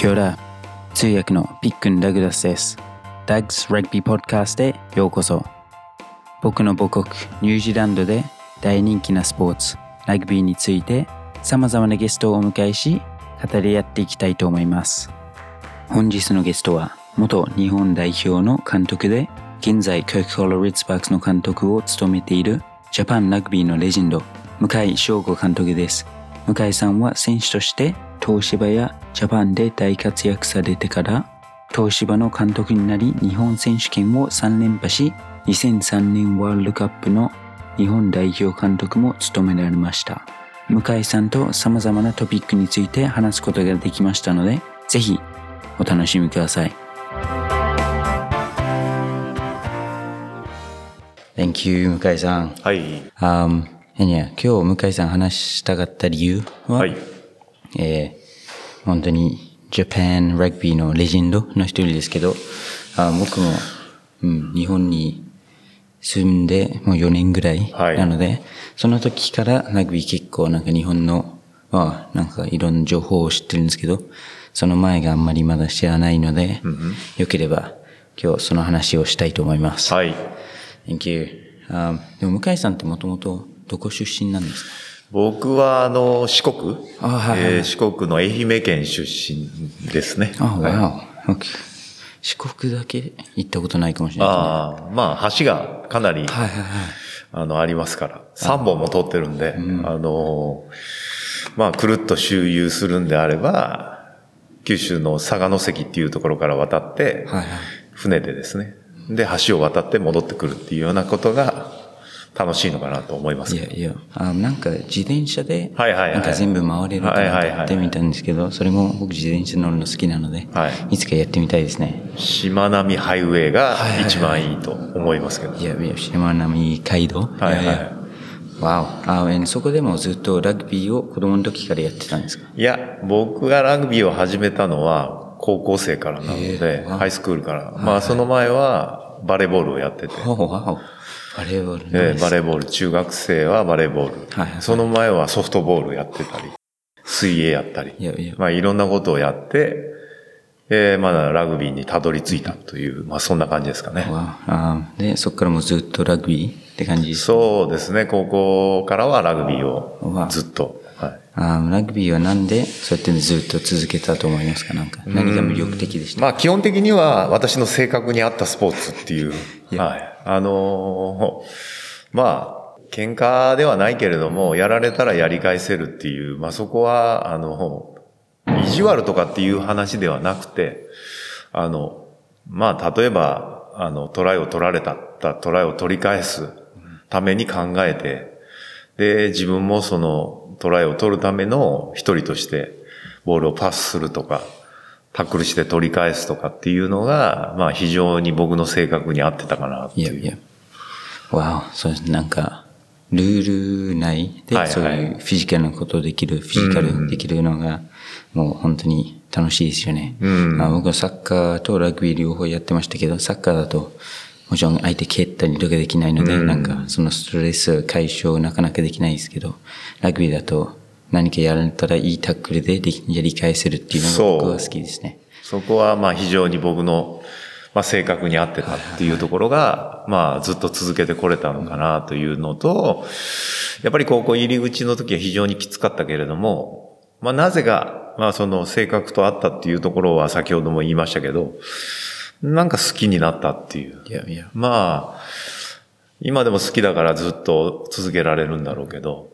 キョラ通訳のピックン・ダグラスです。ダグス・ラグビー・ポッドキャストへようこそ。僕の母国ニュージーランドで大人気なスポーツ、ラグビーについて様々なゲストをお迎えし、語り合っていきたいと思います。本日のゲストは元日本代表の監督で、現在コカ・コーラ・リッツバックスの監督を務めているジャパンラグビーのレジェンド、向井翔吾監督です。向井さんは選手として東芝やジャパンで大活躍されてから東芝の監督になり日本選手権を3連覇し2003年ワールドカップの日本代表監督も務められました向井さんと様々なトピックについて話すことができましたのでぜひお楽しみください Thank you 向井さんはい。Um, and yeah, 今日向井さん話したかった理由は、はい。えー本当にジャパンラグビーのレジェンドの一人ですけど、あ僕も、うん、日本に住んでもう4年ぐらいはいなので、その時からラグビー結構なんか日本の、まあ、なんかいろんな情報を知ってるんですけど、その前があんまりまだ知らないので、よければ今日その話をしたいと思います。はい。Thank you. あでも向井さんってもともとどこ出身なんですか？僕は、あの、四国、あはいはいえー四国の愛媛県出身ですね。あ、はい四国だけ行ったことないかもしれないああ、まあ、橋がかなり。はいはいはい。あの、ありますから。3本も通ってるんで、あの、まあ、くるっと周遊するんであれば、九州の佐賀関っていうところから渡って、はいはい。船でですね。で、橋を渡って戻ってくるっていうようなことが楽しいのかなと思います。いやいや、あなんか自転車で、はいはいはいなんか全部回れるかなとやってみたんですけど、それも僕自転車乗るの好きなので、はいいつかやってみたいですね。しまなみハイウェイが一番いいと思いますけど。いやいや、しまなみ海道？はいはいややわお。あ、えそこでもずっとラグビーを子供の時からやってたんですか？いや、僕がラグビーを始めたのは高校生からなのへで、えハイスクールから。まあその前はバレーボールをやってて。バレーボール。でバレーボール、中学生はバレーボール、はいはいその前はソフトボールやってたり、水泳やったり、いやいや。まあいろんなことをやって、えーまだラグビーにたどり着いたという、まあそんな感じですかね。あで、そこからもうずっとラグビーって感じそうですね、高校からはラグビーをわずっと。はいあラグビーはなんでそうやってずっと続けたと思いますか？なんか。何が魅力的でしたまあ基本的には私の性格に合ったスポーツっていう。はい。あのー まあ、喧嘩ではないけれども、やられたらやり返せるっていう、まあそこは、あの、意地悪とかっていう話ではなくて、あの、まあ例えば、あの、トライを取られたトライを取り返すために考えて、で、自分もそのトライを取るための一人としてボールをパスするとか、タックルして取り返すとかっていうのが、まあ非常に僕の性格に合ってたかなっていう。いやいや。わお、そうです。なんか、ルール内で、はいはいそういうフィジカルなことをできる、フィジカルできるのが、もう本当に楽しいですよね。うんまあ、僕はサッカーとラグビー両方やってましたけど、サッカーだと、もちろん相手蹴ったりとかできないので、なんかそのストレス解消なかなかできないですけど、ラグビーだと何かやられたらいいタックルでやり返せるっていうのが僕は好きですね。そこはまあ非常に僕の、まあ、性格に合ってたっていうところが、まあずっと続けてこれたのかなというのと、やっぱり高校入り口の時は非常にきつかったけれども、まあなぜか、まあその性格と合ったっていうところは先ほども言いましたけど、なんか好きになったっていう。いやいや。まあ、今でも好きだからずっと続けられるんだろうけど、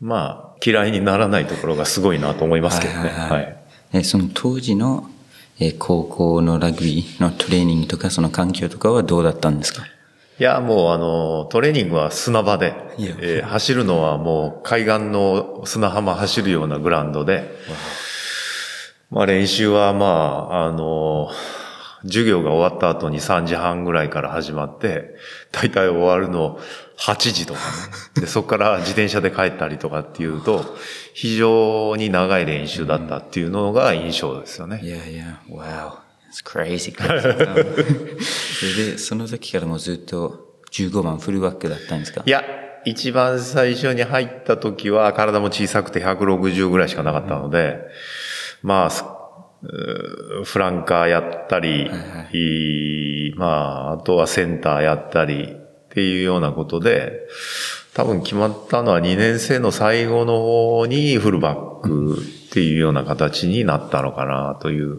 まあ嫌いにならないところがすごいなと思いますけどね。はいはいはい。はい。えその当時の、えー高校のラグビーのトレーニングとかその環境とかはどうだったんですか？いや、もうあの、トレーニングは砂場で、えー走るのはもう海岸の砂浜走るようなグラウンドで、まあ練習はまあ、あの、授業が終わった後に3時半ぐらいから始まって、だいたい終わるの8時とかね。で、そこから自転車で帰ったりとかっていうと、非常に長い練習だったっていうのが印象ですよね。いやいや、wow. It's crazy. crazy. で、その時からもうずっと15番フルバックだったんですか？いや、一番最初に入った時は体も小さくて160ぐらいしかなかったので、まあ、すフランカーやったり、まあ、あとはセンターやったりっていうようなことで、多分決まったのは2年生の最後の方にフルバックっていうような形になったのかなという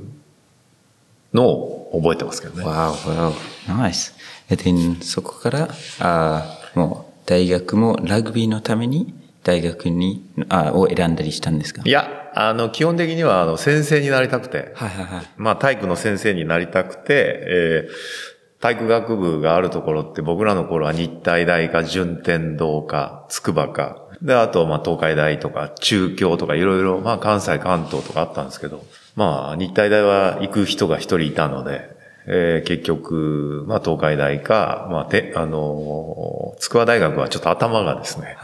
のを覚えてますけどね。わお、わお、ナイス。で、そこから、あもう大学もラグビーのために大学に、あを選んだりしたんですか？いや、あの、基本的には、あの、先生になりたくて。はいはいはい。まあ、体育の先生になりたくて、えー、体育学部があるところって僕らの頃は日体大か順天堂か筑波か。で、あと、まあ、東海大とか中京とかいろいろ、まあ、関西、関東とかあったんですけど、まあ、日体大は行く人が一人いたので、えー、結局、まあ、東海大か、まあ、て、あのー、筑波大学はちょっと頭がですね、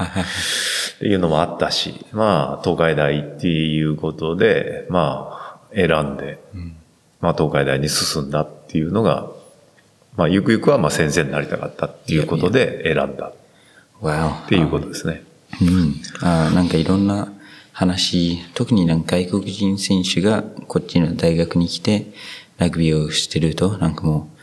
っていうのもあったし、まあ、東海大っていうことで、まあ、選んで、うん、まあ、東海大に進んだっていうのが、まあ、ゆくゆくはまあ先生になりたかったっていうことで選んだ。っていうことですね。うん。あなんかいろんな話、特になんか外国人選手がこっちの大学に来て、ラグビーをしてると、なんかもう、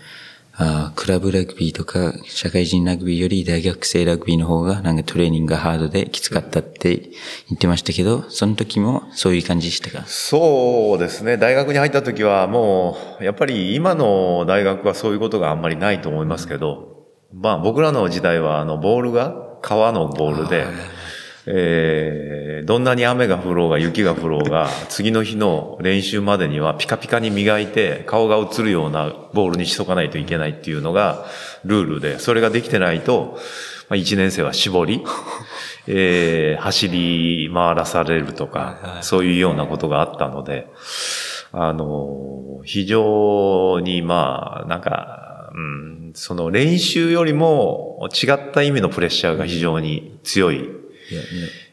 あクラブラグビーとか社会人ラグビーより大学生ラグビーの方がなんかトレーニングがハードできつかったって言ってましたけど、その時もそういう感じでしたか？そうですね。大学に入った時はもう、やっぱり今の大学はそういうことがあんまりないと思いますけど、まあ僕らの時代はあのボールが川のボールで、えー、どんなに雨が降ろうが雪が降ろうが、次の日の練習までにはピカピカに磨いて顔が映るようなボールにしとかないといけないっていうのがルールで、それができてないと、まあ、1年生は絞り、えー、走り回らされるとか、そういうようなことがあったので、あの、非常にまあ、なんか、うん、その練習よりも違った意味のプレッシャーが非常に強い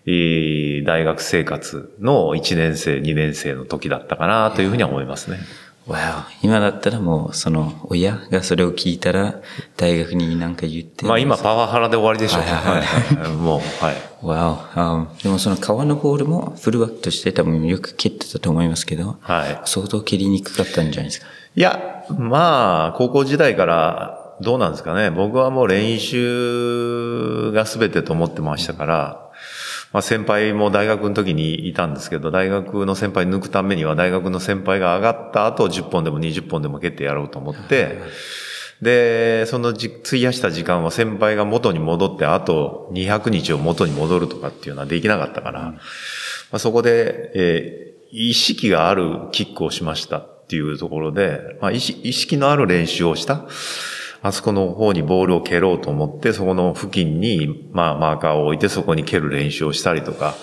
いい大学生活の1年生、2年生の時だったかなというふうには思いますね。わ今だったらもう、その、親がそれを聞いたら、大学に何か言って。まあ今、パワハラで終わりでしょう。はいはい、もう、はい。わお。でもその川のボールもフルバックとして多分よく蹴ってたと思いますけど、はい。相当蹴りにくかったんじゃないですか？いや、まあ、高校時代からどうなんですかね。僕はもう練習が全てと思ってましたから、まあ、先輩も大学の時にいたんですけど、大学の先輩抜くためには大学の先輩が上がった後10本でも20本でも蹴ってやろうと思って、で、そのじ、費やした時間は先輩が元に戻って、あと200日を元に戻るとかっていうのはできなかったから、まあ、そこで、えー、意識があるキックをしましたっていうところで、まあ、意識のある練習をした。あそこの方にボールを蹴ろうと思って、そこの付近に、まあ、マーカーを置いてそこに蹴る練習をしたりとか、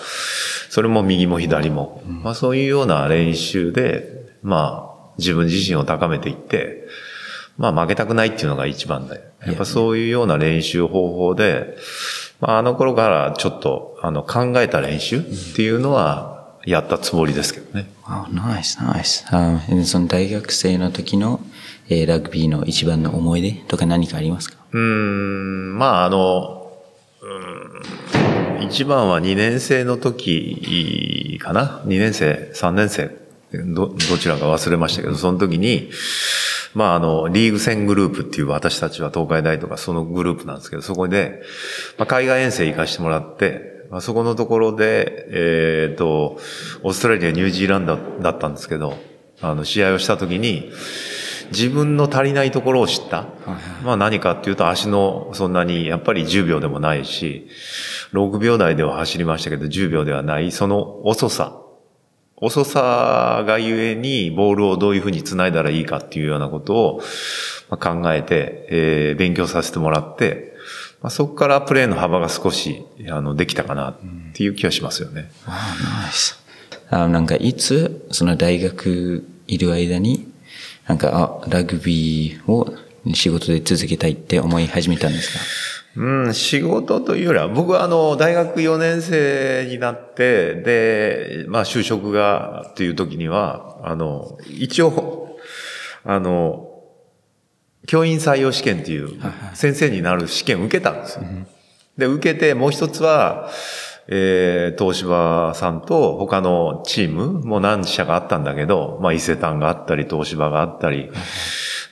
それも右も左も、まあ、そういうような練習で、まあ、自分自身を高めていって、まあ、負けたくないっていうのが一番だよ。やっぱそういうような練習方法で、まあ、あの頃からちょっと、あの、考えた練習っていうのは、やったつもりですけどね。あ、ナイス、ナイス。その大学生の時の、えー、ラグビーの一番の思い出とか何かありますか？うん、まああの、うん、一番は2年生の時かな ?2 年生、3年生、ど、どちらか忘れましたけど、その時に、まああの、リーグ戦グループっていう私たちは東海大とかそのグループなんですけど、そこで、まあ、海外遠征行かしてもらって、まあ、そこのところで、えっ、ー、と、オーストラリア、ニュージーランドだったんですけど、あの、試合をした時に、自分の足りないところを知った。まあ何かっていうと足のそんなにやっぱり10秒でもないし、6秒台では走りましたけど10秒ではない、その遅さ。遅さがゆえにボールをどういうふうに繋いだらいいかっていうようなことを考えて、えー、勉強させてもらって、まあ、そこからプレーの幅が少しあのできたかなっていう気がしますよね。ああ、ナイス。あなんかいつその大学いる間になんか、あ、ラグビーを仕事で続けたいって思い始めたんですか？うん、仕事というよりは、僕はあの、大学4年生になって、で、まあ就職がっていう時には、あの、一応、あの、教員採用試験っていう、先生になる試験を受けたんですよ。で、受けて、もう一つは、えー、東芝さんと他のチームも何社があったんだけど、まあ伊勢丹があったり、東芝があったり、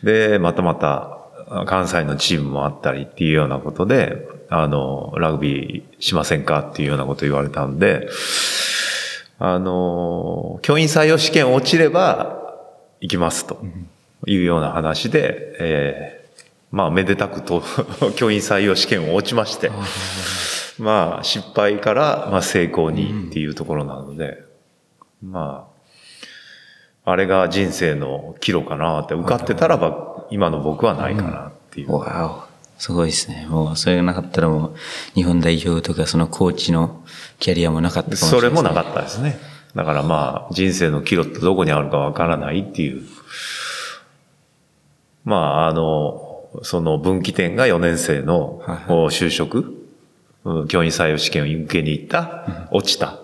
で、またまた関西のチームもあったりっていうようなことで、あの、ラグビーしませんかっていうようなこと言われたんで、あの、教員採用試験落ちれば行きますというような話で、えー、まあ、めでたくと 教員採用試験を落ちまして、まあ、失敗から、まあ、成功にっていうところなので、まあ、あれが人生の岐路かなって、受かってたらば、今の僕はないかなっていう。わお。すごいですね。もう、それがなかったらもう、日本代表とか、そのコーチのキャリアもなかったかもしれない、それもなかったですね。だからまあ、人生の岐路ってどこにあるかわからないっていう。まあ、あの、その分岐点が4年生の就職、教員採用試験を受けに行った、落ちたっ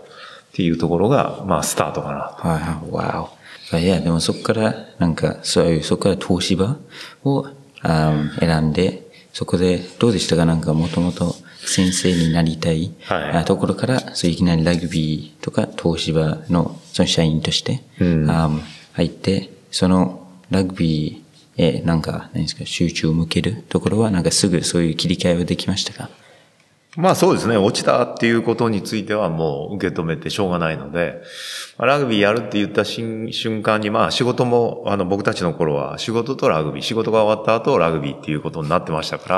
ていうところが、まあ、スタートかな。はいはい、わお。いや、でもそこから、なんか、そういう、そこから東芝をあ選んで、そこでどうでしたか？なんかもともと先生になりたい、はい、ところから、そういきなりラグビーとか東芝のその社員として、うん、入って、そのラグビーへなんか、何ですか、集中を向けるところは、なんかすぐそういう切り替えはできましたか？まあそうですね。落ちたっていうことについてはもう受け止めてしょうがないので、ラグビーやるって言った瞬間にまあ仕事も、あの僕たちの頃は仕事とラグビー、仕事が終わった後ラグビーっていうことになってましたから、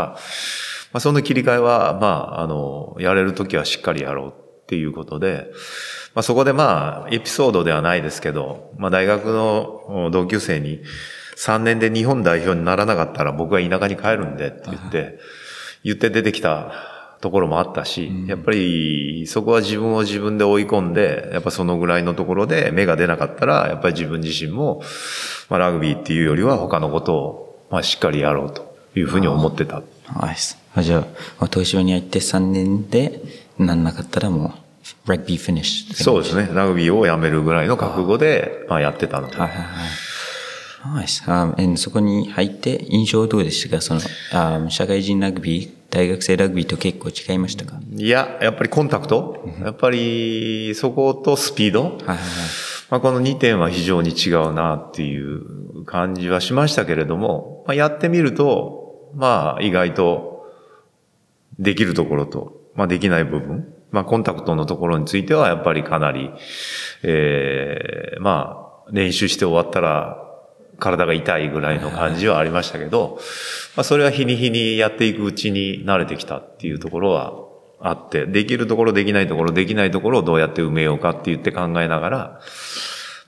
まあその切り替えはまああの、やれるときはしっかりやろうっていうことで、まあそこでまあエピソードではないですけど、まあ大学の同級生に3年で日本代表にならなかったら僕は田舎に帰るんでって言って、言って出てきたところもあったし、うん、やっぱりそこは自分を自分で追い込んで、やっぱそのぐらいのところで芽が出なかったら、やっぱり自分自身も、まあ、ラグビーっていうよりは他のことを、まあ、しっかりやろうというふうに思ってた。ナイス。じゃあ、東芝に入って3年でなんなかったらもう、ラグビーフィニッシュ。そうですね。ラグビーをやめるぐらいの覚悟で、まあ、やってたので。はいはいはい。ナイス。Um, そこに入って印象はどうでしたか？その、um, 社会人ラグビー大学生ラグビーと結構違いましたか？いや、やっぱりコンタクト、やっぱりそことスピード、はいはいはい。まあ、この2点は非常に違うなっていう感じはしましたけれども、まあ、やってみると、まあ意外とできるところと、まあできない部分、まあコンタクトのところについてはやっぱりかなり、ええー、まあ練習して終わったら体が痛いぐらいの感じはありましたけど、まあ、それは日に日にやっていくうちに慣れてきたっていうところはあって、できるところ、できないところ、できないところをどうやって埋めようかって言って考えながら、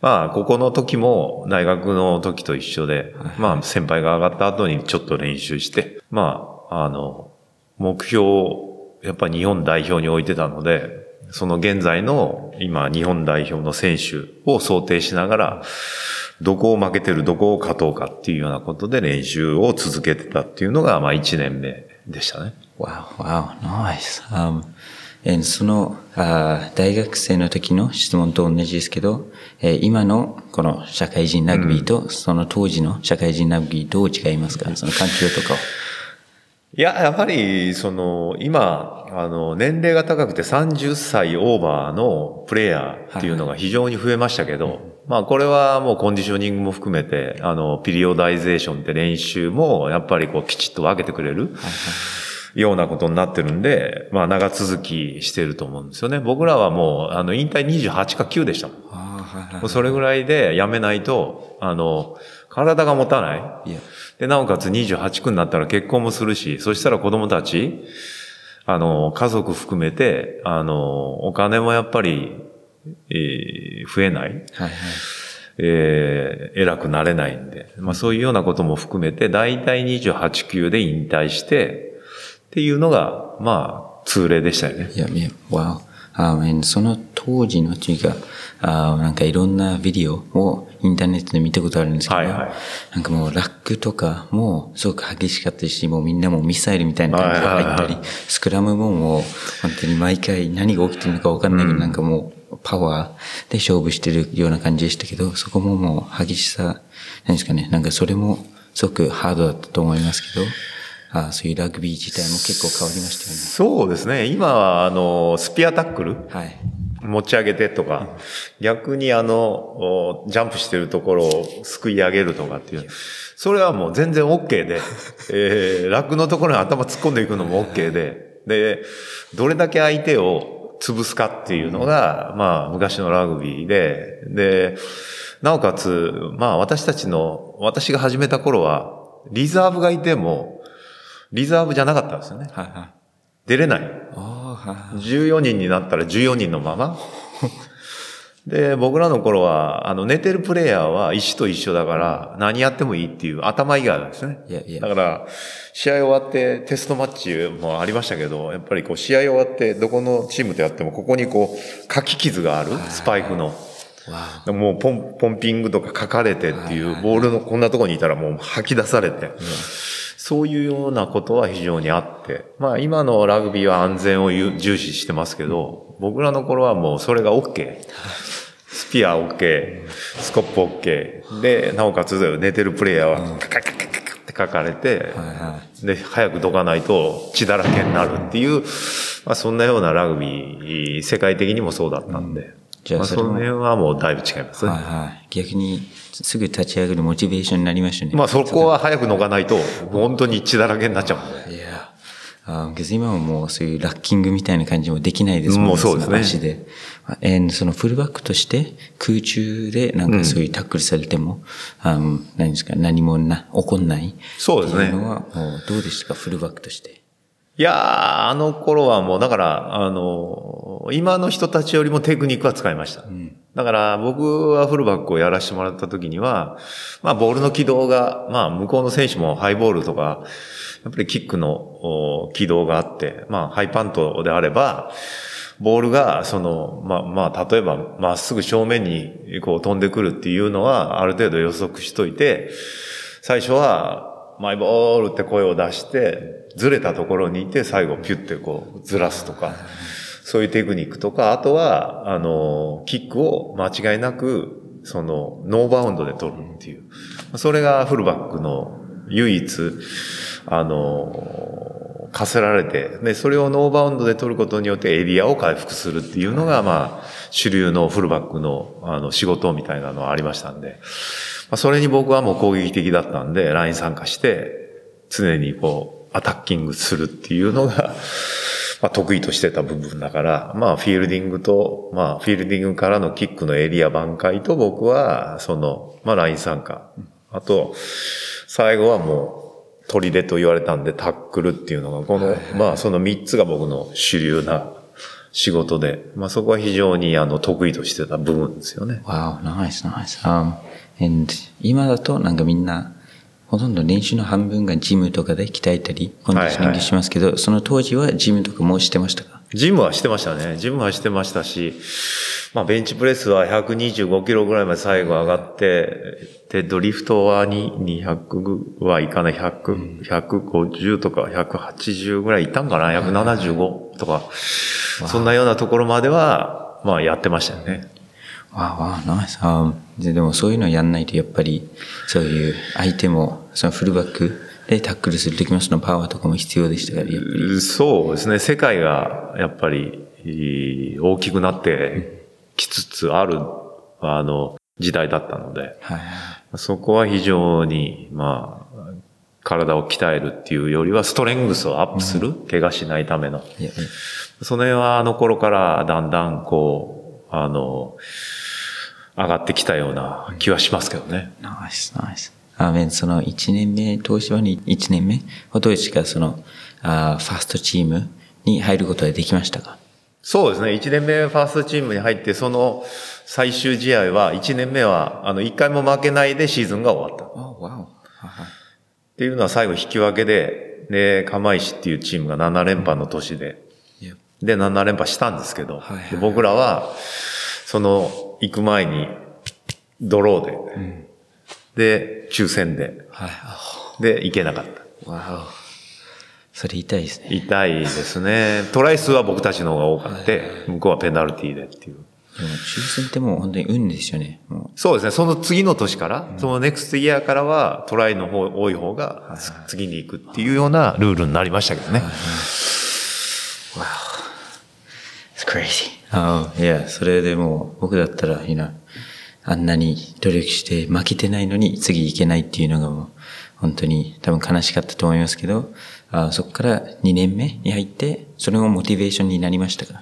まあ、ここの時も大学の時と一緒で、まあ、先輩が上がった後にちょっと練習して、まあ、あの、目標をやっぱ日本代表に置いてたので、その現在の今日本代表の選手を想定しながら、どこを負けてる、どこを勝とうかっていうようなことで練習を続けてたっていうのが、まあ1年目でしたね。Wow, wow, nice.、Um, そのあ大学生の時の質問と同じですけど、えー、今のこの社会人ラグビーと、その当時の社会人ラグビーどう違いますか？その環境とかをいや、やはり、その、今、あの、年齢が高くて30歳オーバーのプレイヤーっていうのが非常に増えましたけど、はいまあこれはもうコンディショニングも含めて、あの、ピリオダイゼーションって練習もやっぱりこうきちっと分けてくれる。ようなことになってるんで、まあ長続きしてると思うんですよね。僕らはもう、あの、引退28か9でしたもん。それぐらいでやめないと、あの、体が持たない？で、なおかつ28区になったら結婚もするし、そしたら子供たち、あの、家族含めて、あの、お金もやっぱりえー、増えない。はいはい。えー、偉くなれないんで、まあそういうようなことも含めて、だいたい28級で引退して、っていうのが、まあ、通例でしたよね。いや、いや、わあ、その当時のというか、あなんかいろんなビデオをインターネットで見たことあるんですけど、はいはい、なんかもうラックとかもすごく激しかったし、もうみんなもミサイルみたいな感じが入ったり、はいはいはい、スクラムももう本当に毎回何が起きてるのかわかんないけど、うん、なんかもうパワーで勝負してるような感じでしたけど、そこももう激しさ、何ですかね、なんかそれもすごくハードだったと思いますけど、あそういうラグビー自体も結構変わりましたよね。そうですね。今は、あの、スピアタックルはい。持ち上げてとか、逆にあの、おジャンプしてるところをすくい上げるとかっていう。それはもう全然 OK で、えー、楽のところに頭突っ込んでいくのも OK で、で、どれだけ相手を潰すかっていうのが、まあ、昔のラグビーで、で、なおかつ、まあ、私たちの、私が始めた頃は、リザーブがいても、リザーブじゃなかったんですよね。はいはい。出れない。ああ、はい。14人になったら14人のまま。で、僕らの頃は、あの、寝てるプレイヤーは石と一緒だから、何やってもいいっていう頭以外なんですね。だから、試合終わってテストマッチもありましたけど、やっぱりこう、試合終わって、どこのチームとやっても、ここにこう、書き傷がある、スパイクの。わもうポン、ポンピングとか書かれてっていう、ボールのこんなとこにいたらもう吐き出されて。そういうようなことは非常にあって。まあ今のラグビーは安全を重視してますけど、僕らの頃はもうそれが OK。スピア OK、スコップ OK。で、なおかつ寝てるプレイヤーはカカカカカカって書かれて、で、早くどかないと血だらけになるっていう、まあそんなようなラグビー、世界的にもそうだったんで。まあそじゃあそれもの辺はもうだいぶ違いますい。ね。はいはい。逆に、すぐ立ち上がるモチベーションになりましたね。まあそこは早くのかないと、本当に血だらけになっちゃうんで。いや、あー because 今はもうそういうラッキングみたいな感じもできないですもんもうそうですねの足で。And そのフルバックとして空中でなんかそういうタックルされても、あの何ですか、何もな、起こんない。そうですねっていうのはもうどうでしたか、フルバックとして。いやー、あの頃はもう、だから、あの、今の人たちよりもテクニックは使いました。だから、僕はフルバックをやらせてもらった時には、まあ、ボールの軌道が、まあ、向こうの選手もハイボールとか、やっぱりキックのお軌道があって、まあ、ハイパントであれば、ボールが、その、まあ、まあ、例えば、まっすぐ正面に、こう、飛んでくるっていうのは、ある程度予測しといて、最初は、マイボールって声を出して、ずれたところにいて、最後ピュってこうずらすとか、そういうテクニックとか、あとは、あの、キックを間違いなく、その、ノーバウンドで取るっていう。それがフルバックの唯一、あの、課せられて、で、それをノーバウンドで取ることによってエリアを回復するっていうのが、まあ、主流のフルバックの、あの、仕事みたいなのはありましたんで、まあ、それに僕はもう攻撃的だったんで、ライン参加して、常にこう、アタッキングするっていうのが、まあ、得意としてた部分だから、まあ、フィールディングと、まあ、フィールディングからのキックのエリア挽回と僕は、その、まあ、ライン参加。あと、最後はもう、砦と言われたんで、タックルっていうのが、この、まあ、その3つが僕の主流な仕事で、まあ、そこは非常に、あの、得意としてた部分ですよね。Wow, nice, nice. Um, and 今だとなんかみんな、ほとんど練習の半分がジムとかで鍛えたり、コンディショニングしますけど、その当時はジムとかもしてましたか？ジムはしてましたね。ジムはしてましたし、まあベンチプレスは125キロぐらいまで最後上がって、で、ドリフトはに200はいかない、100、150とか180ぐらいいったんかな ?175 とか。そんなようなところまでは、まあやってましたよね。わあわあ、ナイス。でもそういうのやんないとやっぱり、そういう相手も、そのフルバックでタックルするときもそのパワーとかも必要でしたから、やっぱり。そうですね。世界がやっぱり大きくなってきつつある、あの、時代だったので。はいはい。そこは非常に、まあ、体を鍛えるっていうよりは、ストレングスをアップする、怪我しないための。その辺はあの頃からだんだんこう、あの、上がってきたような気はしますけどね。ナイス、ナイス。あ、メンその1年目、東芝に1年目、おとしかその、あファーストチームに入ることはできましたか？そうですね。1年目ファーストチームに入って、その最終試合は、1年目は、あの、1回も負けないでシーズンが終わった。あ、わお。っていうのは最後引き分けで、で、釜石っていうチームが7連覇の年で、で、7連覇したんですけど、はいはいで僕らは、その、行く前に、ドローで、で、抽選で、はい。あで、行けなかった。わお。それ痛いですね。痛いですね。トライ数は僕たちの方が多かって、向こうはペナルティーでっていう。でも抽選ってもう本当に運ですよね。もそうですね。その次の年から、そのネクストイヤーからはトライの方、多い方が次に行くっていうようなルールになりましたけどね。う Wow. It's crazy. ああ、いや、それでもう僕だったら、いいな。あんなに努力して負けてないのに次行けないっていうのがもう本当に多分悲しかったと思いますけど、あそこから2年目に入って、それがモチベーションになりましたか？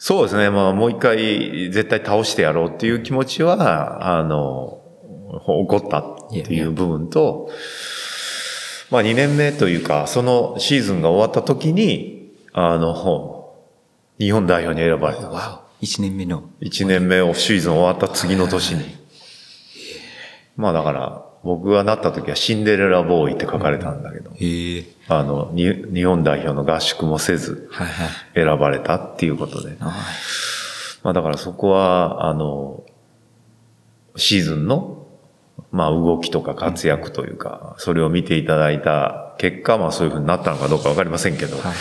そうですね。まあ、もう一回絶対倒してやろうっていう気持ちは、あの、起こったっていう部分と、まあ2年目というか、そのシーズンが終わった時に、あの、日本代表に選ばれた。!1 年目の。1年目オフシーズン終わった次の年に。まあだから、僕がなった時はシンデレラボーイって書かれたんだけど。あの、に日本代表の合宿もせずはいはい。選ばれたっていうことで。あまあだからそこは、あの、シーズンの、まあ動きとか活躍というか、それを見ていただいた結果、まあそういうふうになったのかどうかわかりませんけど、はいはい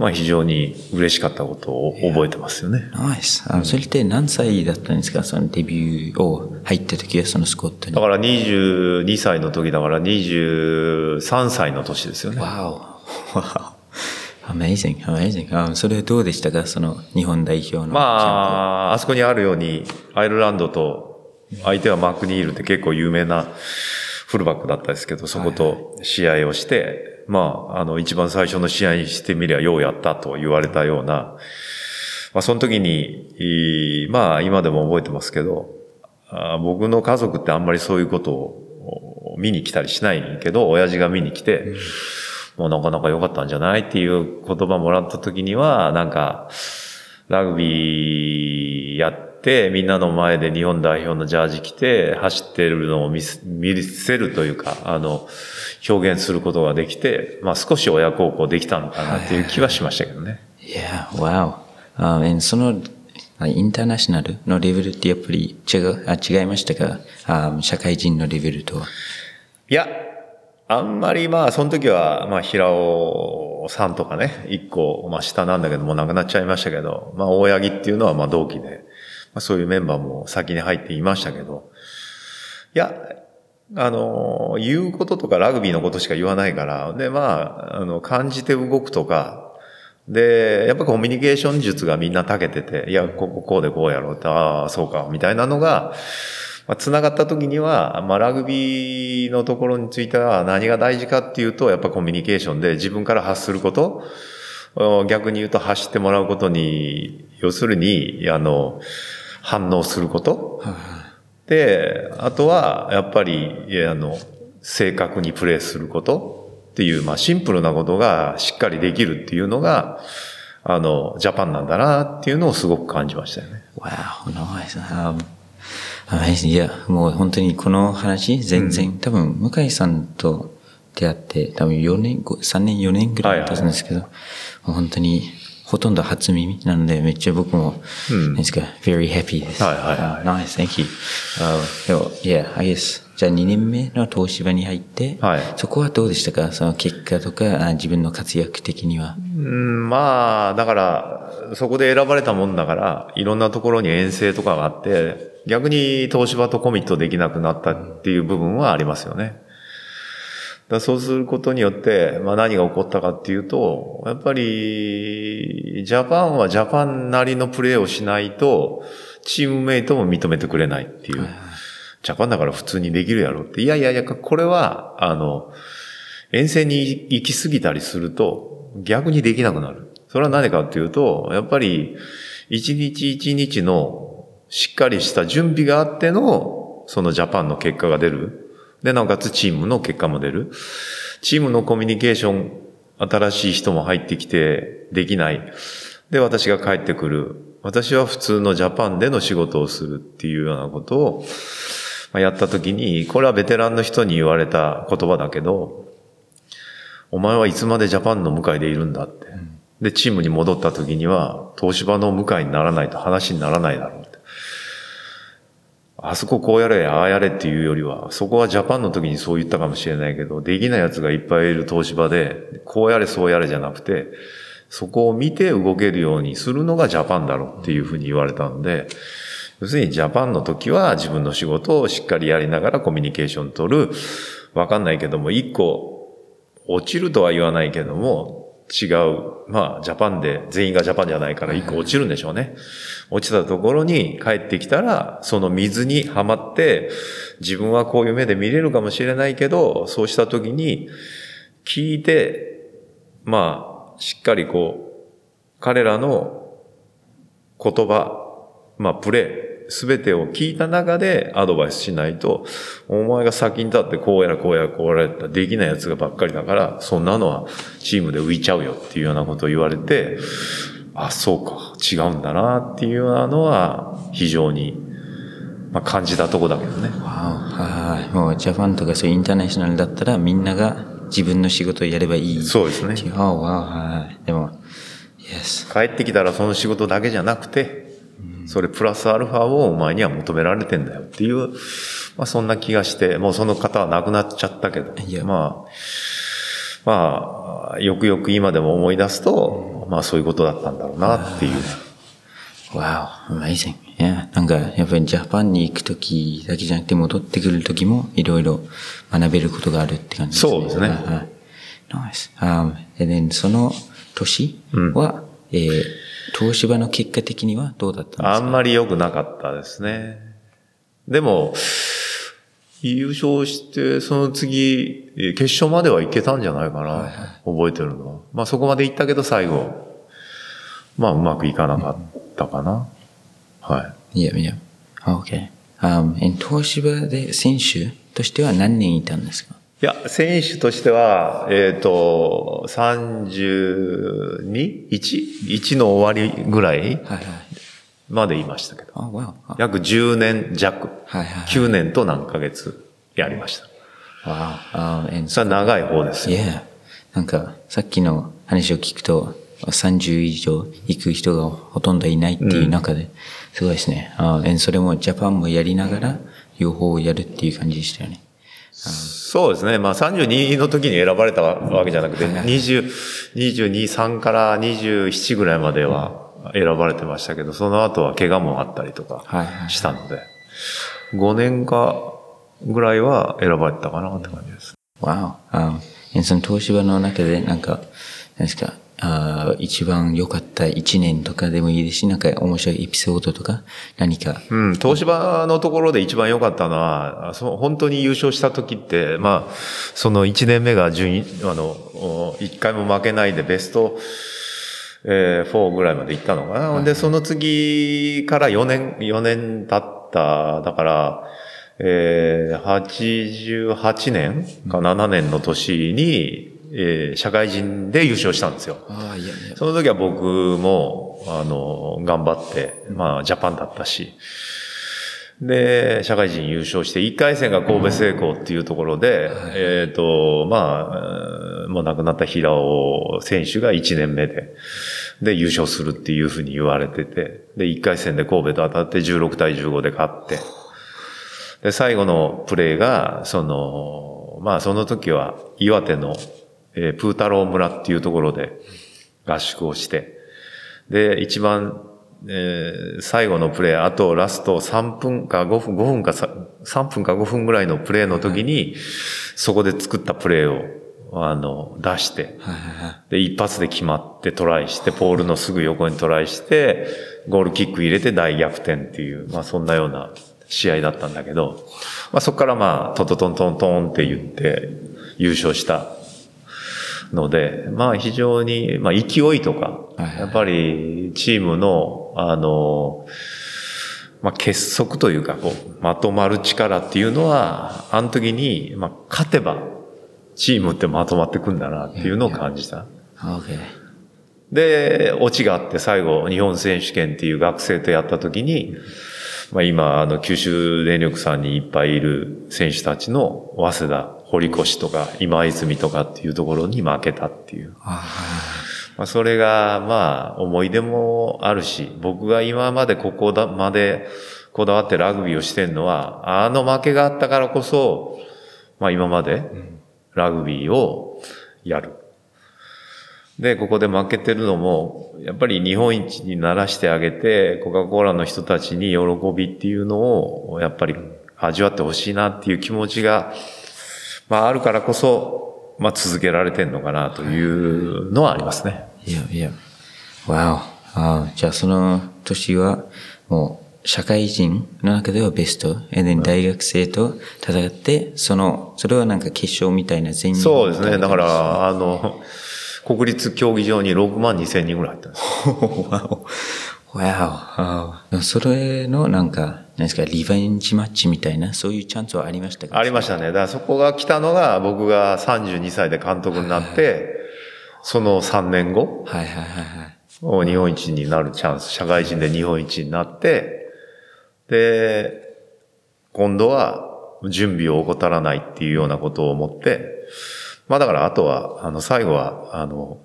まあ非常に嬉しかったことを覚えてますよね。はい。ナイス。あそれって何歳だったんですか？そのデビューを入った時はそのスコットに。だから22歳の時だから23歳の年ですよね。わお。わお。Amazing, amazing. あそれはどうでしたか？その日本代表の。まあ、あそこにあるように、アイルランドと、相手はマーク・ニールって結構有名なフルバックだったですけど、そこと試合をして、まあ、あの、一番最初の試合にしてみりゃようやったと言われたような、まあ、その時に、まあ、今でも覚えてますけど、あ僕の家族ってあんまりそういうことを見に来たりしないけど、親父が見に来て、もうなかなか良かったんじゃないっていう言葉もらった時には、なんか、ラグビーやって、みんなの前で日本代表のジャージ着て、走ってるのを見せるというか、あの、表現することができて、まあ少し親孝行できたのかなっていう気はしましたけどね。Yeah, wow. あ and そのあインターナショナルのレベルってやっぱり違う、あ違いましたか？あ社会人のレベルとは。いや、あんまりまあ、その時は、まあ、平尾さんとかね、一個、まあ、下なんだけど、もう亡くなっちゃいましたけど、まあ、大八木っていうのは、まあ、同期で、まあ、そういうメンバーも先に入っていましたけど、いや、あの、言うこととかラグビーのことしか言わないから、で、まあ、あの、感じて動くとか、で、やっぱコミュニケーション術がみんな長けてて、いや、こここうでこうやろうって、ああ、そうか、みたいなのが、まあ、繋がった時には、まあ、ラグビーのところについては何が大事かっていうと、やっぱコミュニケーションで自分から発すること、逆に言うと走ってもらうことに、要するに、あの、反応すること。で、あとは、やっぱり、あの、正確にプレーすることっていう、まあ、シンプルなことがしっかりできるっていうのが、あの、ジャパンなんだなっていうのをすごく感じましたよね。Wow, nice. Um, amazing. いや、もう本当にこの話、全然、多分、向井さんと出会って、多分4年、5 3年、4年ぐらい経つんですけど、もう本当に、ほとんど初耳なので、めっちゃ僕も、なんですか、very happy です。はいはいはい Uh, nice, thank you. Uh, でも yeah, I guess. じゃあ2年目の東芝に入って、はいそこはどうでしたか？その結果とか、あ自分の活躍的には。うん、まあ、だから、そこで選ばれたもんだから、いろんなところに遠征とかがあって、逆に東芝とコミットできなくなったっていう部分はありますよね。だそうすることによって、まあ何が起こったかっていうと、やっぱり、ジャパンはジャパンなりのプレーをしないと、チームメイトも認めてくれないっていう。ジャパンだから普通にできるやろって。いやいやいや、これは、あの、遠征に行き過ぎたりすると、逆にできなくなる。それは何かっていうと、やっぱり、一日一日のしっかりした準備があっての、そのジャパンの結果が出る。で、なおかつチームの結果も出る。チームのコミュニケーション、新しい人も入ってきてできない。で、私が帰ってくる。私は普通のジャパンでの仕事をするっていうようなことを、やったときに、これはベテランの人に言われた言葉だけど、お前はいつまでジャパンの向かいでいるんだって。で、チームに戻った時には、東芝の向かいにならないと話にならないだろう。あそここうやれ、ああやれっていうよりは、そこはジャパンの時にそう言ったかもしれないけど、できない奴がいっぱいいる東芝で、こうやれそうやれじゃなくて、そこを見て動けるようにするのがジャパンだろうっていうふうに言われたんで、要するにジャパンの時は自分の仕事をしっかりやりながらコミュニケーション取る。わかんないけども、一個落ちるとは言わないけども、違う。まあ、ジャパンで、全員がジャパンじゃないから一個落ちるんでしょうね。落ちたところに帰ってきたら、その水にはまって、自分はこういう目で見れるかもしれないけど、そうした時に、聞いて、まあ、しっかりこう、彼らの言葉、まあ、プレイ、すべてを聞いた中でアドバイスしないと、お前が先に立ってこうやらこうやらこうやらできない奴がばっかりだから、そんなのはチームで浮いちゃうよっていうようなことを言われて、あ、そうか、違うんだなっていうのは非常に、まあ、感じたとこだけどね。はい。もうジャパンとかそういうインターナショナルだったらみんなが自分の仕事をやればいい。そうですね。はい。でも、Yes。帰ってきたらその仕事だけじゃなくて、それプラスアルファをお前には求められてんだよっていう、まあそんな気がして、もうその方は亡くなっちゃったけど、まあ、まあ、よくよく今でも思い出すと、まあそういうことだったんだろうなっていう。Wow, amazing. Yeah. なんか、やっぱりジャパンに行くときだけじゃなくて戻ってくるときもいろいろ学べることがあるって感じですね。そうですね。Nice. Um, and then その年は、うん、えー東芝の結果的にはどうだったんですか？あんまり良くなかったですね。でも、優勝して、その次、決勝までは行けたんじゃないかな。はいはい、覚えてるのは。まあそこまで行ったけど最後、まあうまくいかなかったかな。はい。いやいや。OK。Um, 東芝で選手としては何年いたんですか？いや、選手としては、えっ、ー、と、32?1?1 の終わりぐらいまでいましたけど。約10年弱。はいはい、9年と何ヶ月やりました。わあ、それは長い方ですよ。Yeah. なんか、さっきの話を聞くと、30以上行く人がほとんどいないっていう中で、すごいですね。あそれもジャパンもやりながら、両方やるっていう感じでしたよね。そうですね。まあ32の時に選ばれたわけじゃなくて、20、22、3から27ぐらいまでは選ばれてましたけど、その後は怪我もあったりとかしたので、5年かぐらいは選ばれたかなって感じです。わお。あその東芝の中でなんか、何ですか、あ一番良かった一年とかでもいいですし、なんか面白いエピソードとか何か。うん、東芝のところで一番良かったのは、そ本当に優勝した時って、まあ、その一年目が順位、あの、一回も負けないでベスト、えー、4ぐらいまで行ったのかな。はい、で、その次から4年、4年経った、だから、えー、88年か7年の年に、えー、社会人で優勝したんですよ。あいやいやその時は僕も、あの、頑張って、まあ、ジャパンだったし、で、社会人優勝して、1回戦が神戸製鋼っていうところで、はい、えっ、ー、と、まあ、もう亡くなった平尾選手が1年目で、で、優勝するっていうふうに言われてて、で、1回戦で神戸と当たって16対15で勝って、で、最後のプレーが、その、まあ、その時は岩手のえー、プータロー村っていうところで合宿をして、で、一番、えー、最後のプレー、あとラスト3分か5分、5分か3分か5分ぐらいのプレーの時に、そこで作ったプレーを、あの、出して、で、一発で決まってトライして、ポールのすぐ横にトライして、ゴールキック入れて大逆転っていう、まあそんなような試合だったんだけど、まあそこからまあ、トトトントントンって言って優勝したので、まあ非常に、まあ勢いとか、やっぱりチームの、あの、まあ結束というか、こう、まとまる力っていうのは、あの時に、まあ勝てば、チームってまとまってくんだなっていうのを感じた。で、オチがあって最後、日本選手権っていう学生とやった時に、まあ今、あの、九州電力さんにいっぱいいる選手たちの、早稲田、堀越とか今泉とかっていうところに負けたっていう。まあ、それが、まあ、思い出もあるし、僕が今までここだまでこだわってラグビーをしてるのは、あの負けがあったからこそ、まあ今までラグビーをやる。で、ここで負けてるのも、やっぱり日本一にならしてあげて、コカ・コーラの人たちに喜びっていうのを、やっぱり味わってほしいなっていう気持ちが、まああるからこそ、まあ続けられてんのかなというのはありますね。いやいや。わお。じゃあその年は、もう、社会人の中ではベスト。で、大学生と戦って、その、それはなんか決勝みたいな全日そうですね。だから、あの、国立競技場に6万2千人ぐらい入ったんです。わお。それのなんか、何ですか、リベンジマッチみたいな、そういうチャンスはありましたか？ありましたね。だからそこが来たのが、僕が32歳で監督になって、その3年後？はいはいはいはい。日本一になるチャンス、社会人で日本一になって、で、今度は準備を怠らないっていうようなことを思って、まあだからあとは、あの、最後は、あの、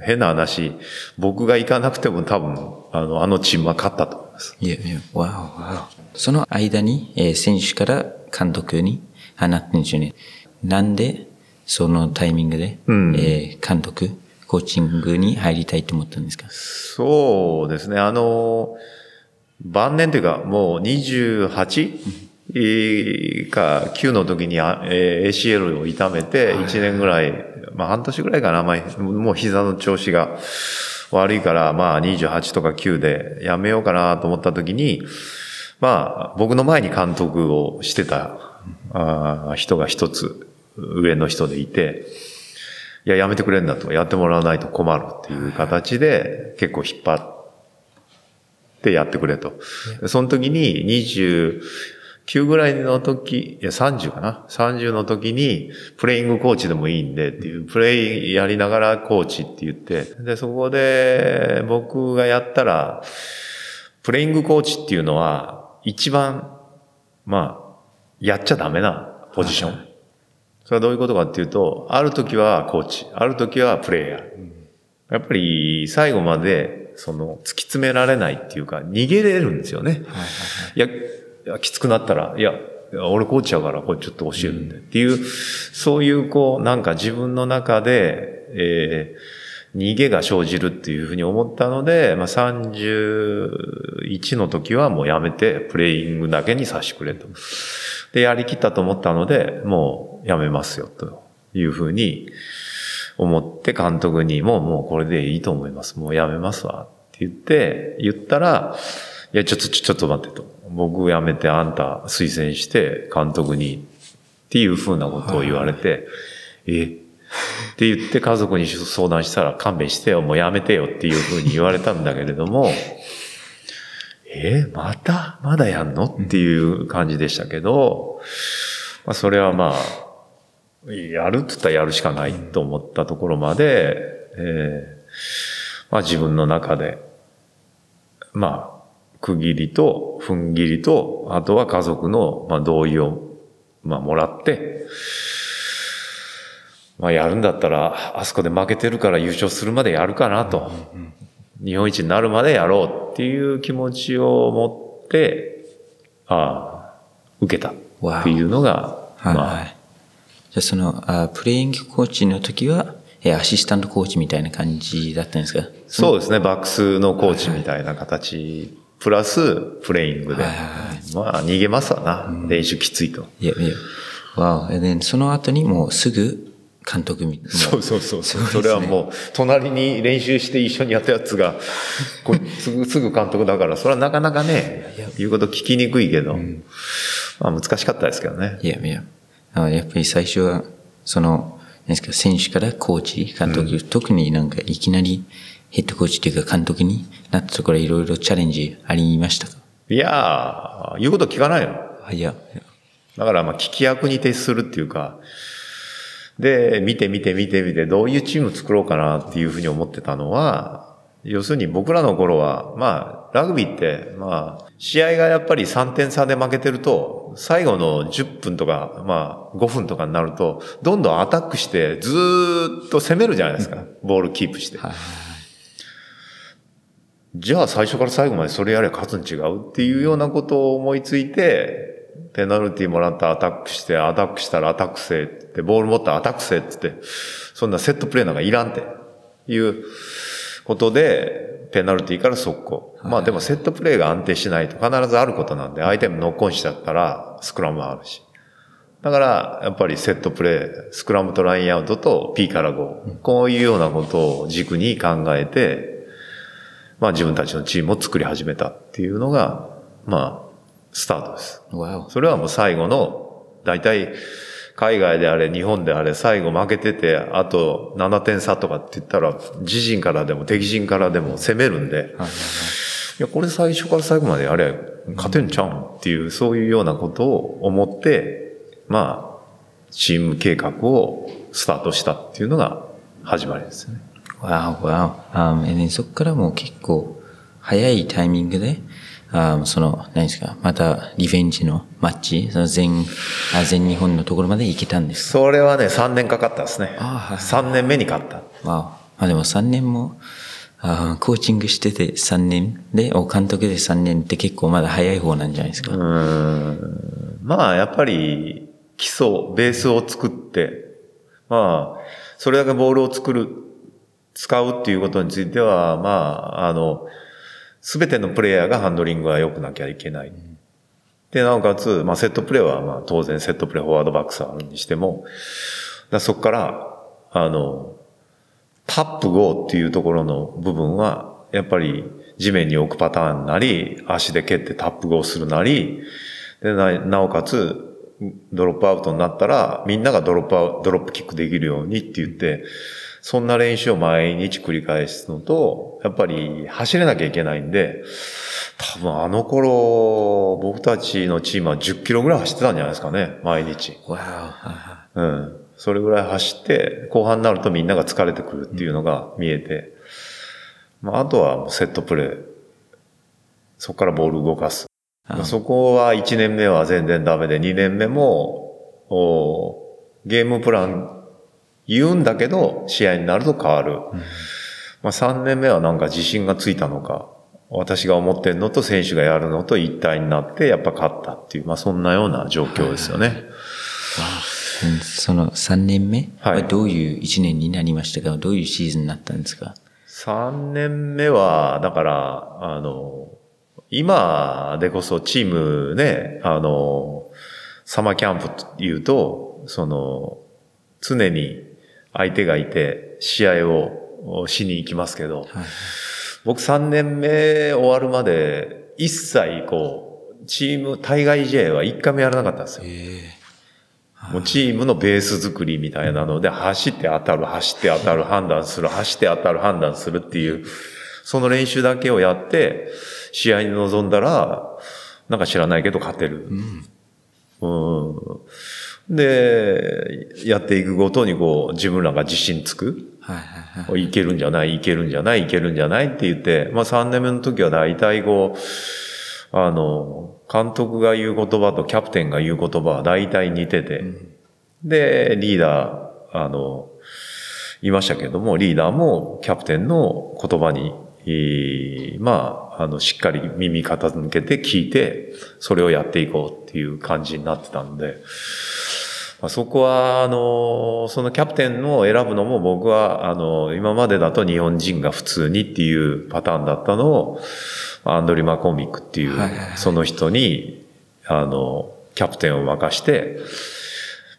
変な話、僕が行かなくても多分、あの、あのチームは勝ったと思います。いやいや、わおわお。その間に、えー、選手から監督に放ってんですよね。なんで、そのタイミングで、うん、えー、監督、コーチングに入りたいと思ったんですか？そうですね。あの、晩年というか、もう 28? か9の時に ACL を痛めて1年ぐらい、まあ半年ぐらいかな、まあ、もう膝の調子が悪いから、まあ28とか9でやめようかなと思った時に、まあ僕の前に監督をしてた人が一つ上の人でいて、いや、やめてくれんだと、やってもらわないと困るっていう形で結構引っ張ってやってくれと。その時に20、9ぐらいの時、いや30かな ?30 の時に、プレイングコーチでもいいんでっていう、プレイやりながらコーチって言って、で、そこで僕がやったら、プレイングコーチっていうのは、一番、まあ、やっちゃダメなポジション。それはどういうことかっていうと、ある時はコーチ、ある時はプレイヤー。やっぱり最後まで、その、突き詰められないっていうか、逃げれるんですよね。いや、きつくなったら、いや、俺コーチやからこれちょっと教えるんで、っていう、そういうこう、なんか自分の中で、えー、逃げが生じるっていうふうに思ったので、まあ、31の時はもうやめて、プレイングだけにさしてくれと。で、やりきったと思ったので、もうやめますよ、というふうに思って監督にも、もうこれでいいと思います。もうやめますわ。って言って、言ったら、いや、ちょっと、ちょっと待ってと。僕辞めてあんた推薦して監督にっていうふうなことを言われて、えって言って家族に相談したら勘弁してよ、もうやめてよっていうふうに言われたんだけれども、えー、またまだやんのっていう感じでしたけど、まあ、それはまあ、やるって言ったらやるしかないと思ったところまで、えー、まあ自分の中で、まあ、区切りと、踏ん切りと、あとは家族の、まあ、同意を、まあ、もらって、まあ、やるんだったら、あそこで負けてるから優勝するまでやるかなと。日本一になるまでやろうっていう気持ちを持って、ああ、受けたっていうのが、まあ、はい、じゃあそのあ、プレイングコーチの時は、え、アシスタントコーチみたいな感じだったんですか？そうですね。バックスのコーチみたいな形プラスプレイングで。はいはいはい、まあ、逃げますわな。うん、練習きついと。いやいや。わお。で、その後にもうすぐ監督みそうそうそう。そ,、ね、それはもう、隣に練習して一緒にやったやつが、こすぐ、すぐ監督だから、それはなかなかね、言うこと聞きにくいけど、うん、まあ難しかったですけどね。いやいや。あやっぱり最初は、その、ですか、選手からコーチ、監督、うん、特になんかいきなりヘッドコーチというか監督になったところいろいろチャレンジありましたか？いやー、言うこと聞かないよ。いや。だからまあ聞き役に徹するっていうか、で、見て見て見て見て、どういうチーム作ろうかなっていうふうに思ってたのは、要するに僕らの頃は、まあ、ラグビーって、まあ、試合がやっぱり3点差で負けてると、最後の10分とか、まあ、5分とかになると、どんどんアタックして、ずっと攻めるじゃないですか。ボールキープして。はいじゃあ最初から最後までそれやれば勝つんちゃうっていうようなことを思いついて、ペナルティもらったアタックして、アタックしたらアタックせえって、ボール持ったらアタックせえって言って、そんなセットプレーなんかいらんっていうことで、ペナルティから速攻。まあでもセットプレーが安定しないと必ずあることなんで、相手もノックオンしちゃったらスクラムはあるし。だから、やっぱりセットプレー、スクラムとラインアウトと P から5。こういうようなことを軸に考えて、まあ自分たちのチームを作り始めたっていうのが、まあ、スタートです。それはもう最後の、大体、海外であれ、日本であれ、最後負けてて、あと7点差とかって言ったら、自陣からでも敵陣からでも攻めるんで、いや、これ最初から最後までやれ、勝てんちゃうんっていう、そういうようなことを思って、まあ、チーム計画をスタートしたっていうのが始まりですね。Wow. Um, and then そこからもう結構早いタイミングで、um, その、何ですか、またリベンジのマッチ、その全、あ全日本のところまで行けたんですそれはね、3年かかったですね。ああはい3年目に勝った。か。わまあでも3年も、あーコーチングしてて3年で、お監督で3年って結構まだ早い方なんじゃないですか？うーんまあ、やっぱり、基礎、ベースを作って、まあ、それだけボールを作る、使うっていうことについては、まあ、あの、すべてのプレイヤーがハンドリングは良くなきゃいけない。で、なおかつ、まあ、セットプレーは、まあ、当然セットプレー、フォワードバックスあるにしても、だそこから、あの、タップ5っていうところの部分は、やっぱり地面に置くパターンなり、足で蹴ってタップ5するなり、でななおかつ、ドロップアウトになったら、みんながドロップアウドロップキックできるようにって言って、そんな練習を毎日繰り返すのと、やっぱり走れなきゃいけないんで、多分あの頃、僕たちのチームは10キロぐらい走ってたんじゃないですかね、毎日。うん。それぐらい走って、後半になるとみんなが疲れてくるっていうのが見えて、まあ、あとはセットプレー。そこからボール動かす。あそこは1年目は全然ダメで、2年目も、おゲームプラン言うんだけど、試合になると変わる。まあ、3年目はなんか自信がついたのか、私が思ってんのと選手がやるのと一体になって、やっぱ勝ったっていう、まあそんなような状況ですよね。うんその3年目？ははい。どういう1年になりましたか？どういうシーズンになったんですか？3年目は、だから、あの、今でこそチームね、あの、サマーキャンプというと、その、常に相手がいて試合をしに行きますけど、はい僕3年目終わるまで一切こう、チーム対外試合は一回もやらなかったんですよ。もうチームのベース作りみたいなので、走って当たる、走って当たる、判断する、走って当たる、判断するっていう、その練習だけをやって、試合に臨んだら、なんか知らないけど勝てる。うん。で、やっていくごとにこう、自分らが自信つく。はいはいはいいけるんじゃない、いけるんじゃない、いけるんじゃないって言って、まあ3年目の時は大体こう、あの、監督が言う言葉とキャプテンが言う言葉は大体似てて、で、リーダー、あの、いましたけども、リーダーもキャプテンの言葉に、えーまあ、あの、しっかり耳傾けて聞いて、それをやっていこうっていう感じになってたんで、まあ、そこは、あの、そのキャプテンを選ぶのも僕は、あの、今までだと日本人が普通にっていうパターンだったのを、アンドリ・マコミックっていうその人に、あの、キャプテンを任して、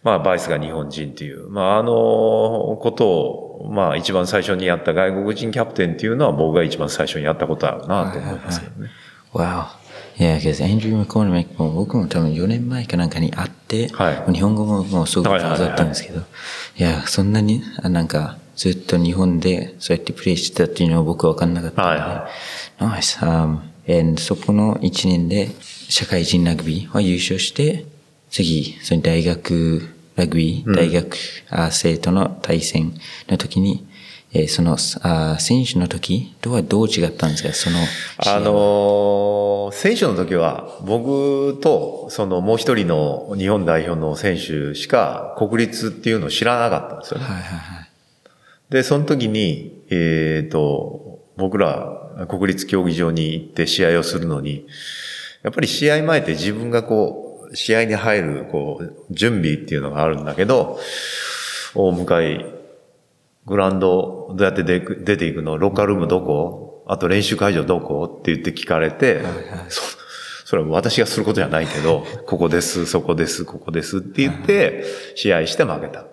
まあ、バイスが日本人っていう、まあ、あの、ことを、まあ、一番最初にやった外国人キャプテンっていうのは僕が一番最初にやったことあるなと思いますけどね。Wow. Yeah, because Andrew McCormick も僕も多分4年前かなんかに会って、はい。日本語ももうすごく上手だったんですけど、いや、そんなに、あなんか、ずっと日本でそうやってプレイしてたっていうのは僕は分かんなかったので、はいはナイス。Um, and そこの1年で社会人ラグビーは優勝して、次、その大学ラグビー、大学あ生徒の対戦の時に、えーそのあ選手の時とはどう違ったんですか？そのあのー選手の時は、僕と、そのもう一人の日本代表の選手しか国立っていうのを知らなかったんですよね。はいはいはい。で、その時に、えっ、と、僕ら国立競技場に行って試合をするのに、やっぱり試合前って自分がこう、試合に入る、こう、準備っていうのがあるんだけど、大向井グラウンドどうやって出く出ていくの？ロッカールームどこ？あと練習会場どこ？って言って聞かれて、そそれは私がすることじゃないけど、ここです、そこです、ここですって言って、試合して負けた。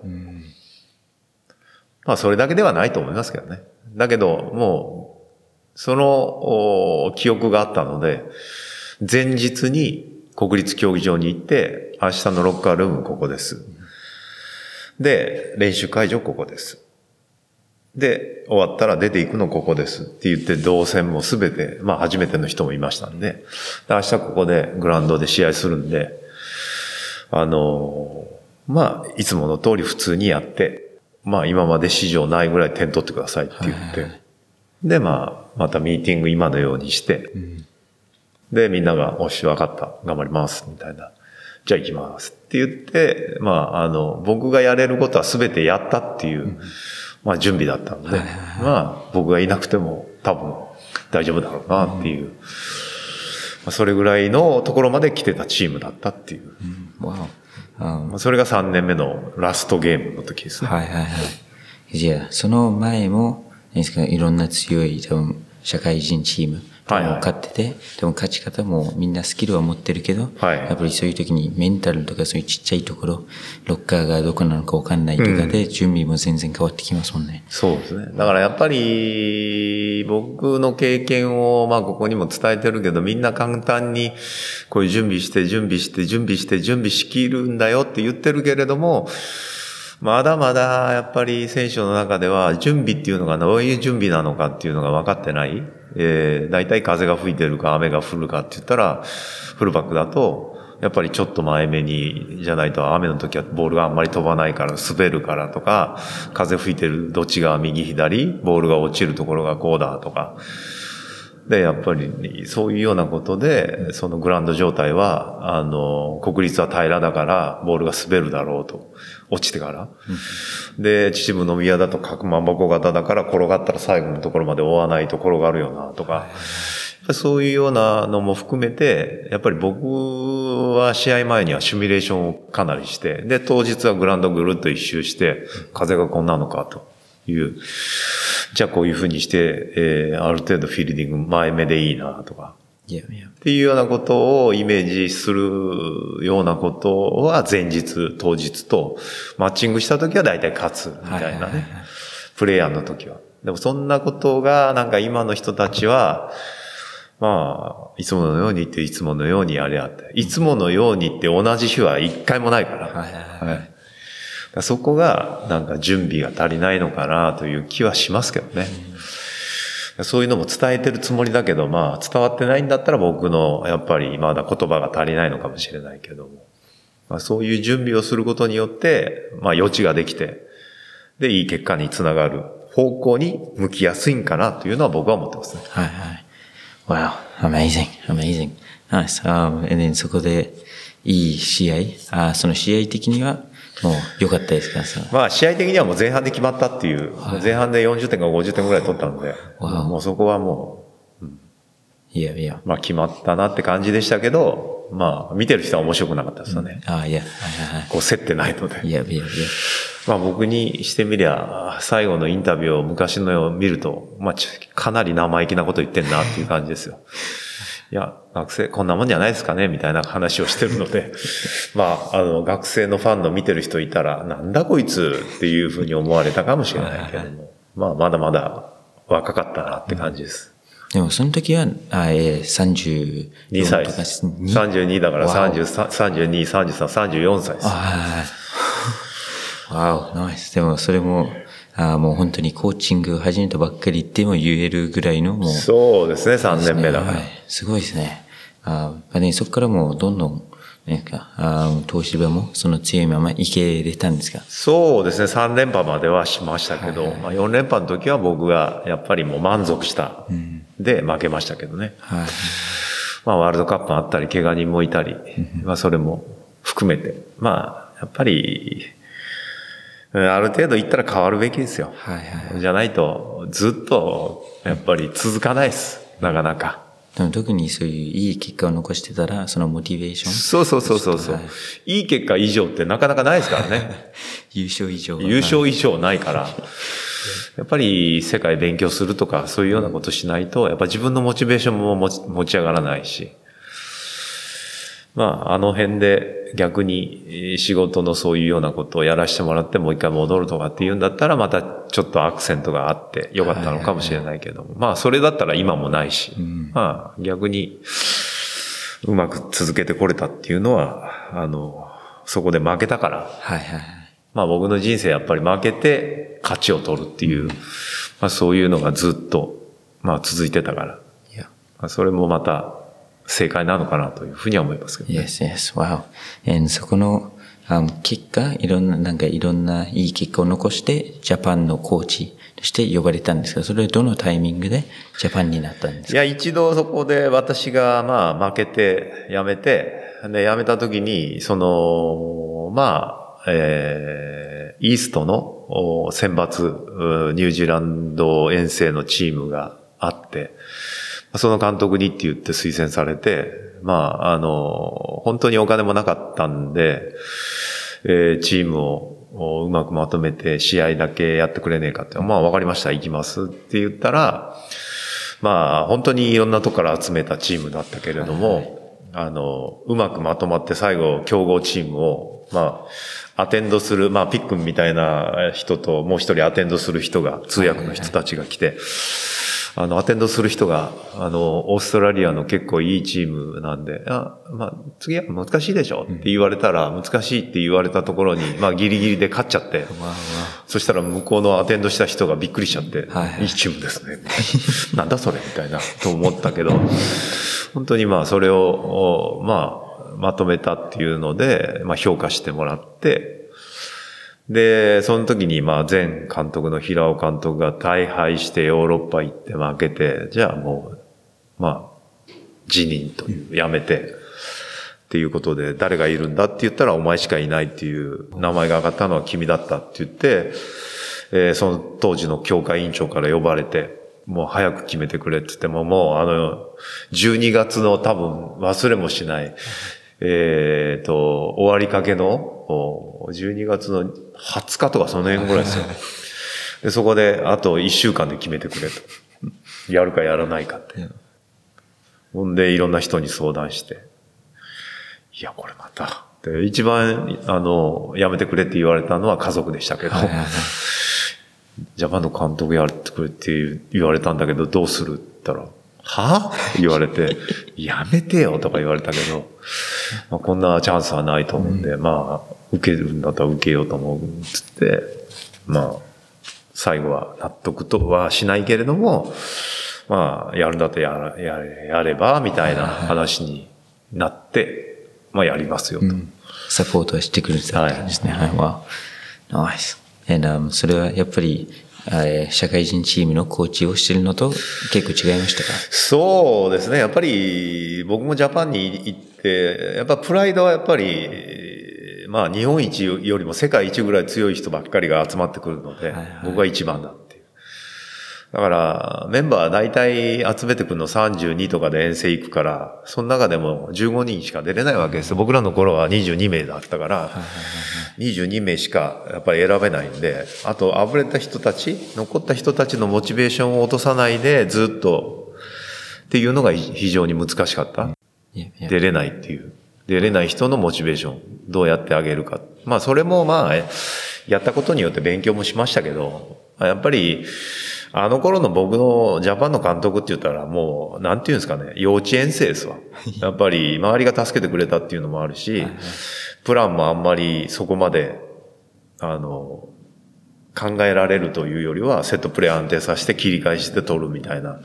まあ、それだけではないと思いますけどね。だけど、もう、その、お記憶があったので、前日に国立競技場に行って、明日のロッカールームここです。で、練習会場ここです。で、終わったら出ていくのここです。って言って、動線もすべて、まあ初めての人もいましたんで、で明日ここでグラウンドで試合するんで、あのーまあ、いつもの通り普通にやって、まあ今まで史上ないぐらい点取ってくださいって言って、で、まあ、またミーティング今のようにして、で、みんなが、おし、わかった、頑張ります、みたいな。じゃあ行きますって言って、まあ、あの、僕がやれることは全てやったっていう、まあ準備だったので、まあ、僕がいなくても多分大丈夫だろうなっていう、まあそれぐらいのところまで来てたチームだったっていう。まあそれが3年目のラストゲームの時ですね。はいはいはい。じゃあ、その前も、何ですか、いろんな強い、多分、社会人チーム、はいはいも勝ってて、でも勝ち方もみんなスキルは持ってるけど、はいやっぱりそういう時にメンタルとかそういうちっちゃいところ、ロッカーがどこなのかわかんないとかで、準備も全然変わってきますもんね。そうですね。だからやっぱり、僕の経験を、まあここにも伝えてるけど、みんな簡単に、こういう準備して、準備して、準備して、準備しきるんだよって言ってるけれども、まだまだやっぱり選手の中では準備っていうのがどういう準備なのかっていうのが分かってない？えー、大体風が吹いてるか雨が降るかって言ったら、フルバックだと、やっぱりちょっと前目に、じゃないと雨の時はボールがあんまり飛ばないから滑るからとか、風吹いてるどっちが右左、ボールが落ちるところがこうだとか。で、やっぱりそういうようなことで、そのグラウンド状態は、あの、国立は平らだから、ボールが滑るだろうと。落ちてから。で、秩父宮だと角間箱型だから転がったら最後のところまで追わないと転がるよなとか。そういうようなのも含めて、やっぱり僕は試合前にはシミュレーションをかなりして、で、当日はグラウンドぐるっと一周して、風がこんなのかという。じゃあこういうふうにして、えーある程度フィールディング前目でいいなとか。いやいや。っていうようなことをイメージするようなことは前日、当日と、マッチングした時は大体勝つみたいなね。プレイヤーの時は。でもそんなことがなんか今の人たちは、まあ、いつものようにっていつものようにやりゃって。いつものようにって同じ日は一回もないから。はいはいはいはいだからそこがなんか準備が足りないのかなという気はしますけどね。そういうのも伝えてるつもりだけど、まあ伝わってないんだったら僕のやっぱりまだ言葉が足りないのかもしれないけども。まあ、そういう準備をすることによって、まあ余地ができて、で、いい結果につながる方向に向きやすいんかなというのは僕は思ってますね。はいはい。Wow, amazing, amazing. Nice. Um, and then そこでいい試合、あその試合的には良かったですかそのまあ試合的にはもう前半で決まったっていう、前半で40点か50点ぐらい取ったので、もうそこはもいやいや。う、まあ決まったなって感じでしたけど、まあ見てる人は面白くなかったですよね。あいや。はいはいこう競ってないので。はい。いやいやいや。まあ僕にしてみりゃ、最後のインタビューを昔のを見ると、まあちかなり生意気なこと言ってんなっていう感じですよ。いや、学生こんなもんじゃないですかねみたいな話をしてるので、まあ、あの、学生のファンの見てる人いたら、なんだこいつっていうふうに思われたかもしれないけども、まあまだまだ若かったなって感じです。でもその時は、あえー、34 2歳です。2 32だからわお33 32、33、34歳です。はい。わお、ナイス。でもそれも、あもう本当にコーチング始めたばっかりっても言えるぐらいのもう、そうですね、3年目だからはい。。すごいですね。ああね、そこからもうどんどん、なんか、あ東芝もその強いままいけれたんですか？そうですね、3連覇まではしましたけど、まあ、4連覇の時は僕がやっぱりもう満足した。で、負けましたけどね。はい。まあ、ワールドカップあったり、怪我人もいたり、まあ、それも含めて、まあ、やっぱり、うんある程度いったら変わるべきですよ。はいはい。じゃないと、ずっと、やっぱり続かないです。なかなか。でも特にそういういい結果を残してたら、そのモチベーション、そうそうそうそうそう、はいい。い結果以上ってなかなかないですからね。優勝以上は優勝以上ないから。やっぱり世界勉強するとか、そういうようなことしないと、やっぱ自分のモチベーションも持ち持ち上がらないし、まあ、あの辺で逆に仕事のそういうようなことをやらせてもらってもう一回戻るとかっていうんだったらまたちょっとアクセントがあってよかったのかもしれないけども、まあそれだったら今もないし、まあ逆にうまく続けてこれたっていうのは、あの、そこで負けたから、はいはい。まあ僕の人生やっぱり負けて勝ちを取るっていう、まあそういうのがずっと、まあ続いてたから、いや。まあそれもまた正解なのかなというふうには思いますけど、ね。Yes, yes, wow. And そこの、um, 結果、いろんな、なんかいろんないい結果を残して、ジャパンのコーチとして呼ばれたんですが、それはどのタイミングでジャパンになったんですか？いや、一度そこで私がまあ負けて辞めて、で、辞めた時に、その、まあ、えー、イーストのお選抜、うニュージーランド遠征のチームがあって、その監督にって言って推薦されて、まあ、あの、本当にお金もなかったんで、えーチームをおうまくまとめて試合だけやってくれねえかって、まあわかりました、行きますって言ったら、まあ本当にいろんなとこから集めたチームだったけれども、あの、うまくまとまって最後強豪チームを、まあ、アテンドする、まあピックンみたいな人ともう一人アテンドする人が、通訳の人たちが来て、あの、アテンドする人が、あの、オーストラリアの結構いいチームなんで、あ、まあ、次は難しいでしょって言われたら、難しいって言われたところに、まあ、ギリギリで勝っちゃって、そしたら向こうのアテンドした人がびっくりしちゃって、はいはい。いいチームですね。なんだそれみたいな、と思ったけど、本当にまあ、それを、おまあ、まとめたっていうので、まあ、評価してもらって、で、その時に、まあ、前監督の平尾監督が大敗してヨーロッパ行って負けて、じゃあもう、まあ、辞任という、辞めて、っていうことで、誰がいるんだって言ったら、お前しかいないっていう、名前が上がったのは君だったって言って、えーその当時の協会委員長から呼ばれて、もう早く決めてくれって言っても、もうあの、12月の多分忘れもしない、えっ、と、終わりかけの、お12月の20日とかその辺ぐらいですよ。で、そこで、あと1週間で決めてくれと。やるかやらないかって。ほんで、いろんな人に相談して。いや、これまた。で、一番、あの、やめてくれって言われたのは家族でしたけど、はいはいはいジャパンの監督やってくれって言われたんだけど、どうするって言ったら、は？って言われて、やめてよとか言われたけど、まあ、こんなチャンスはないと思うんで、まあ、受けるんだったら受けようと思うっつって、まあ、最後は納得とはしないけれども、まあ、やるんだったらやらやれやれば、みたいな話になって、まあ、やりますよと。サポートはしてくれてたんですね。はい。わナイス。And, um, それはやっぱり、えー社会人チームのコーチをしてるのと結構違いましたか？そうですね。やっぱり、僕もジャパンに行って、やっぱプライドはやっぱり、まあ日本一よりも世界一ぐらい強い人ばっかりが集まってくるので、はいはい僕は一番だ。だから、メンバー大体集めてくるの32とかで遠征行くから、その中でも15人しか出れないわけですよ。僕らの頃は22名だったから、22名しかやっぱり選べないんで、あと、あぶれた人たち、残った人たちのモチベーションを落とさないで、ずっと、っていうのが非常に難しかった。出れないっていう。出れない人のモチベーション、どうやってあげるか。まあ、それもまあ、やったことによって勉強もしましたけど、やっぱり、あの頃の僕のジャパンの監督って言ったらもう、なんていうんですかね、幼稚園生ですわ。やっぱり周りが助けてくれたっていうのもあるし、プランもあんまりそこまで、あの、考えられるというよりは、セットプレー安定させて切り返して取るみたいな、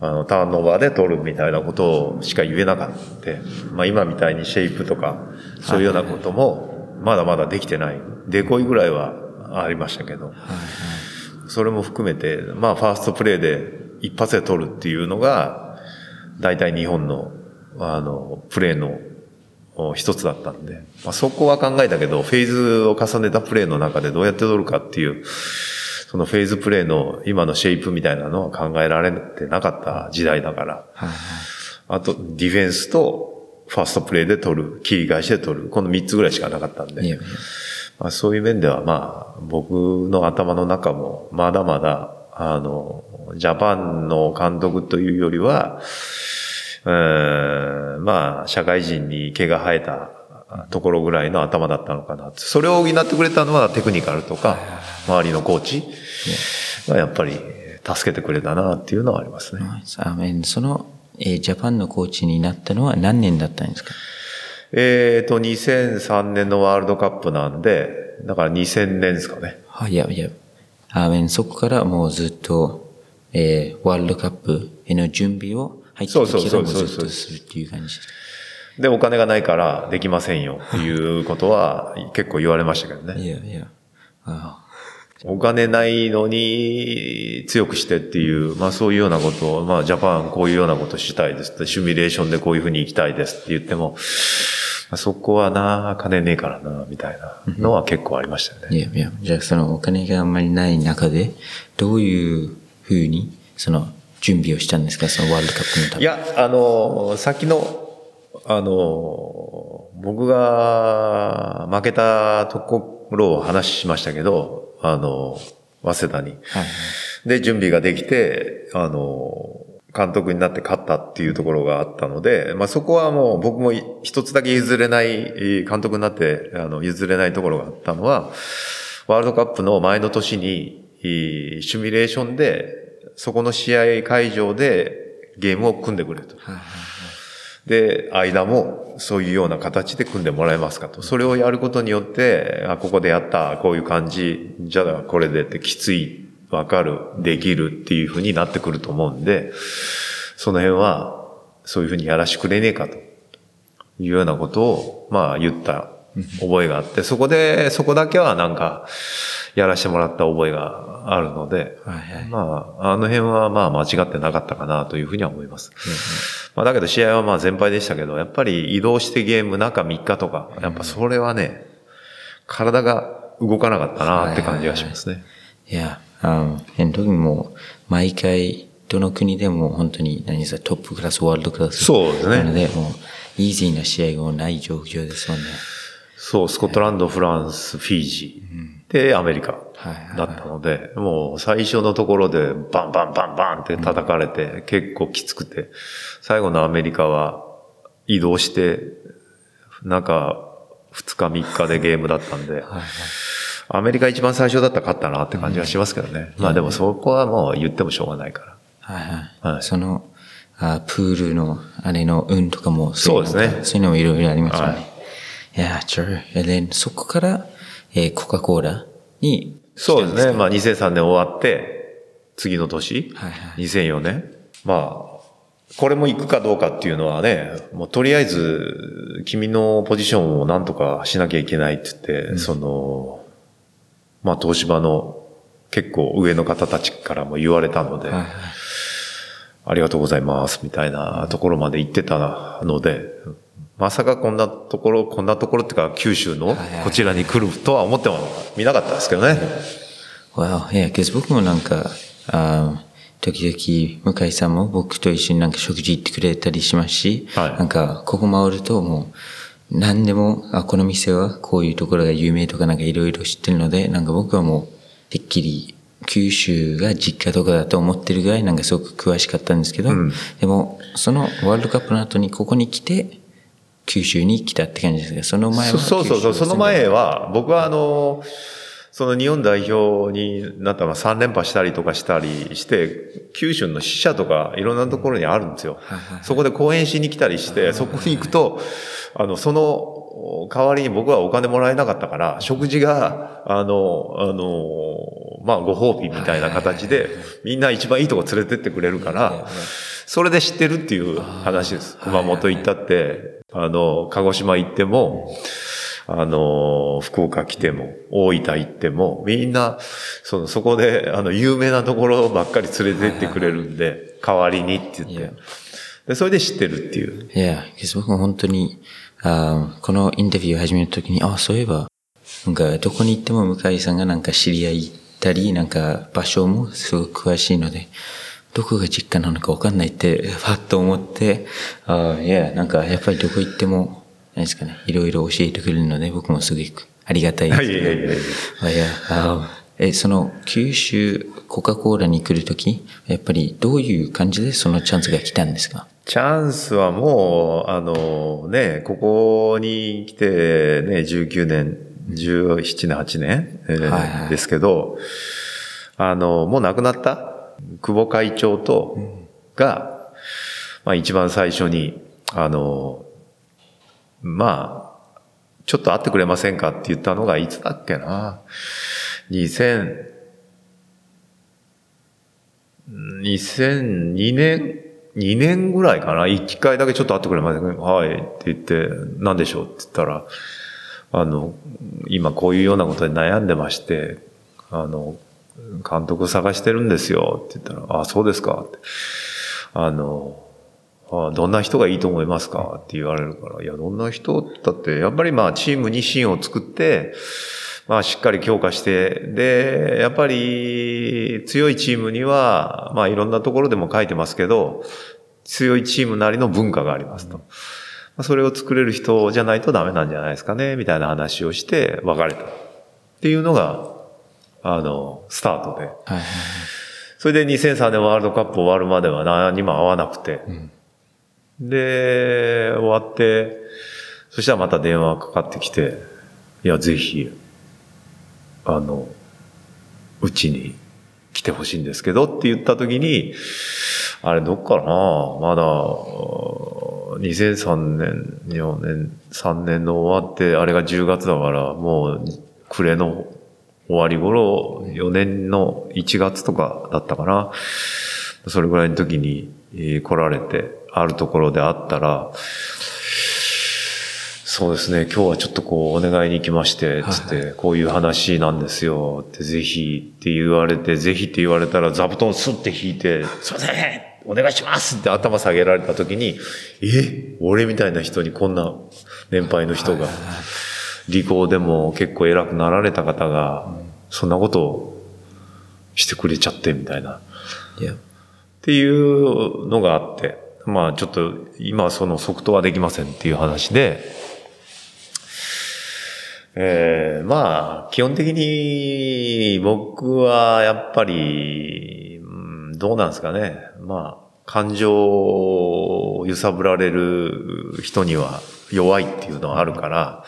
あの、ターンオーバーで取るみたいなことをしか言えなかった。まあ今みたいにシェイプとか、そういうようなことも、まだまだできてない。デコイぐらいはありましたけど、それも含めて、まあファーストプレーで一発で取るっていうのが、大体日本の、あの、プレーのお一つだったんで、まあ、そこは考えたけど、フェーズを重ねたプレーの中でどうやって取るかっていう、そのフェーズプレーの今のシェイプみたいなのは考えられてなかった時代だから、はいはい。あとディフェンスとファーストプレーで取る、切り返しで取る、この3つぐらいしかなかったんで、いやいやままあ、そういう面ではまあ、僕の頭の中もまだまだ、あの、ジャパンの監督というよりは、うんまあ、社会人に毛が生えたところぐらいの頭だったのかな。それを補ってくれたのはテクニカルとか、周りのコーチがやっぱり助けてくれたなっていうのはありますね。その、えー、ジャパンのコーチになったのは何年だったんですか？えっ、ー、と、2003年のワールドカップなんで、だから2000年ですかね。はい、いや、いや。あそこからもうずっと、えー、ワールドカップへの準備を入ってきてからもずっとするっていう感じで、お金がないからできませんよっていうことは結構言われましたけどね。いやいや。お金ないのに強くしてっていう、まあそういうようなことを、まあジャパンこういうようなことしたいですって、シミュレーションでこういうふうに行きたいですって言っても、そこはな、金ねえからな、みたいなのは結構ありましたね。いやいや、じゃあそのお金があんまりない中で、どういうふうに、その準備をしたんですか、そのワールドカップのためいや、あの、さっきの、あの、僕が負けたところを話しましたけど、あの、早稲田に。はい、で、準備ができて、あの、監督になって勝ったっていうところがあったので、まあそこはもう僕も一つだけ譲れない、監督になってあの譲れないところがあったのは、ワールドカップの前の年に、シミュレーションで、そこの試合会場でゲームを組んでくれと。で、間もそういうような形で組んでもらえますかと。それをやることによって、あ、ここでやった、こういう感じ、じゃあこれでってきついわかる、できるっていうふうになってくると思うんで、その辺は、そういうふうにやらしてくれねえかというようなことを、まあ言った覚えがあって、そこで、そこだけはなんか、やらしてもらった覚えがあるので、はいはい、まあ、あの辺はまあ間違ってなかったかなというふうには思います。うんうん、まあだけど試合はまあ全敗でしたけど、やっぱり移動してゲーム中3日とか、やっぱそれはね、体が動かなかったなって感じがしますね。いや、あの時も毎回どの国でも本当に何さトップクラスワールドクラスそうですね。なのでもうイージーな試合がない状況ですもんね。そうスコットランド、フランスフィジー、でアメリカだったので、もう最初のところでバンバンバンバンって叩かれて、結構きつくて最後のアメリカは移動してなんか2日3日でゲームだったんで、はいはいアメリカ一番最初だったら勝ったなって感じはしますけどね。まあでもそこはもう言ってもしょうがないから。はいはい。はい、そのあ、プールのあれの運とかもそうですね。そういうのもいろいろありますよね。はい、いや、sure. で、そこから、えー、コカ・コーラにそうですね。まあ2003年終わって、次の年、はいはい、2004年。まあ、これも行くかどうかっていうのはね、もうとりあえず、君のポジションをなんとかしなきゃいけないって言って、うん、その、まあ東芝の結構上の方たちからも言われたので、はいはい、ありがとうございますみたいなところまで行ってたので、まさかこんなところ、こんなところっていうか九州のこちらに来るとは思っても見なかったですけどね。Well, yeah, because 僕もなんか、あ時々向井さんも僕と一緒になんか食事行ってくれたりしますし、はい、なんかここ回るともう何でも、あ、この店はこういうところが有名とかなんかいろいろ知ってるので、なんか僕はもう、てっきり九州が実家とかだと思ってるぐらいなんかすごく詳しかったんですけど、うん、でも、そのワールドカップの後にここに来て、九州に来たって感じですけど、その前はそうそうそう、その前は、僕はあの、その日本代表になったら3連覇したりとかしたりして、九州の支社とかいろんなところにあるんですよ。そこで講演しに来たりして、そこに行くと、あの、その代わりに僕はお金もらえなかったから、食事が、あの、あの、まあ、ご褒美みたいな形で、みんな一番いいとこ連れてってくれるから、それで知ってるっていう話です。熊本行ったって、あの、鹿児島行っても、あの、福岡来ても、大分行っても、みんな、その、そこで、あの、有名なところばっかり連れてってくれるんで、代わりにって言って。で、それで知ってるっていう。いや、僕も本当に、あこのインタビューを始めるときに、あ、そういえば、なんか、どこに行っても向井さんがなんか知り合いたり、なんか、場所もすごく詳しいので、どこが実家なのかわかんないって、ファッと思って、あいや、なんか、やっぱりどこ行っても、何ですかね、いろいろ教えてくれるので、僕もすごくありがたいです。いやいやいやいや。あいやあえ、その、九州コカ・コーラに来るとき、やっぱりどういう感じでそのチャンスが来たんですか？チャンスはもう、あのね、ここに来てね、19年、17年、8年、えーはいはいですけど、あの、もう亡くなった？久保会長と、が、まあ一番最初に、あの、まあ、ちょっと会ってくれませんかって言ったのがいつだっけな？2000、2002年、2年ぐらいかな？1回だけちょっと会ってくれませんか？はい。って言って、何でしょうって言ったら、あの、今こういうようなことで悩んでまして、あの、監督探してるんですよって言ったら、あ、そうですかって。あの、あどんな人がいいと思いますか？って言われるから、いや、どんな人？だって、やっぱりまあチームに芯を作って、まあしっかり強化して、で、やっぱり強いチームには、まあいろんなところでも書いてますけど、強いチームなりの文化がありますと。まあそれを作れる人じゃないとダメなんじゃないですかね、みたいな話をして別れた。っていうのが、あの、スタートで。はいはいそれで2003年ワールドカップ終わるまでは何にも合わなくて。で、終わって、そしたらまた電話がかかってきて、いや、ぜひ、あの、うちに来てほしいんですけどって言った時に、あれどっからなまだ、2003年、4年、3年の終わって、あれが10月だから、もう、暮れの終わり頃、4年の1月とかだったかな。それぐらいの時に、えー来られて、あるところで会ったら、そうですね、今日はちょっとこう、お願いに行きまして、つって、こういう話なんですよ、って、ぜひって言われて、ぜひって言われたら、座布団スッて引いて、すいませんお願いしますって頭下げられた時に、え俺みたいな人にこんな年配の人が、理工でも結構偉くなられた方が、そんなことをしてくれちゃって、みたいな。っていうのがあって、まあちょっと今はその即答はできませんっていう話で、えー、まあ基本的に僕はやっぱり、うんどうなんですかね。まあ感情を揺さぶられる人には弱いっていうのはあるから、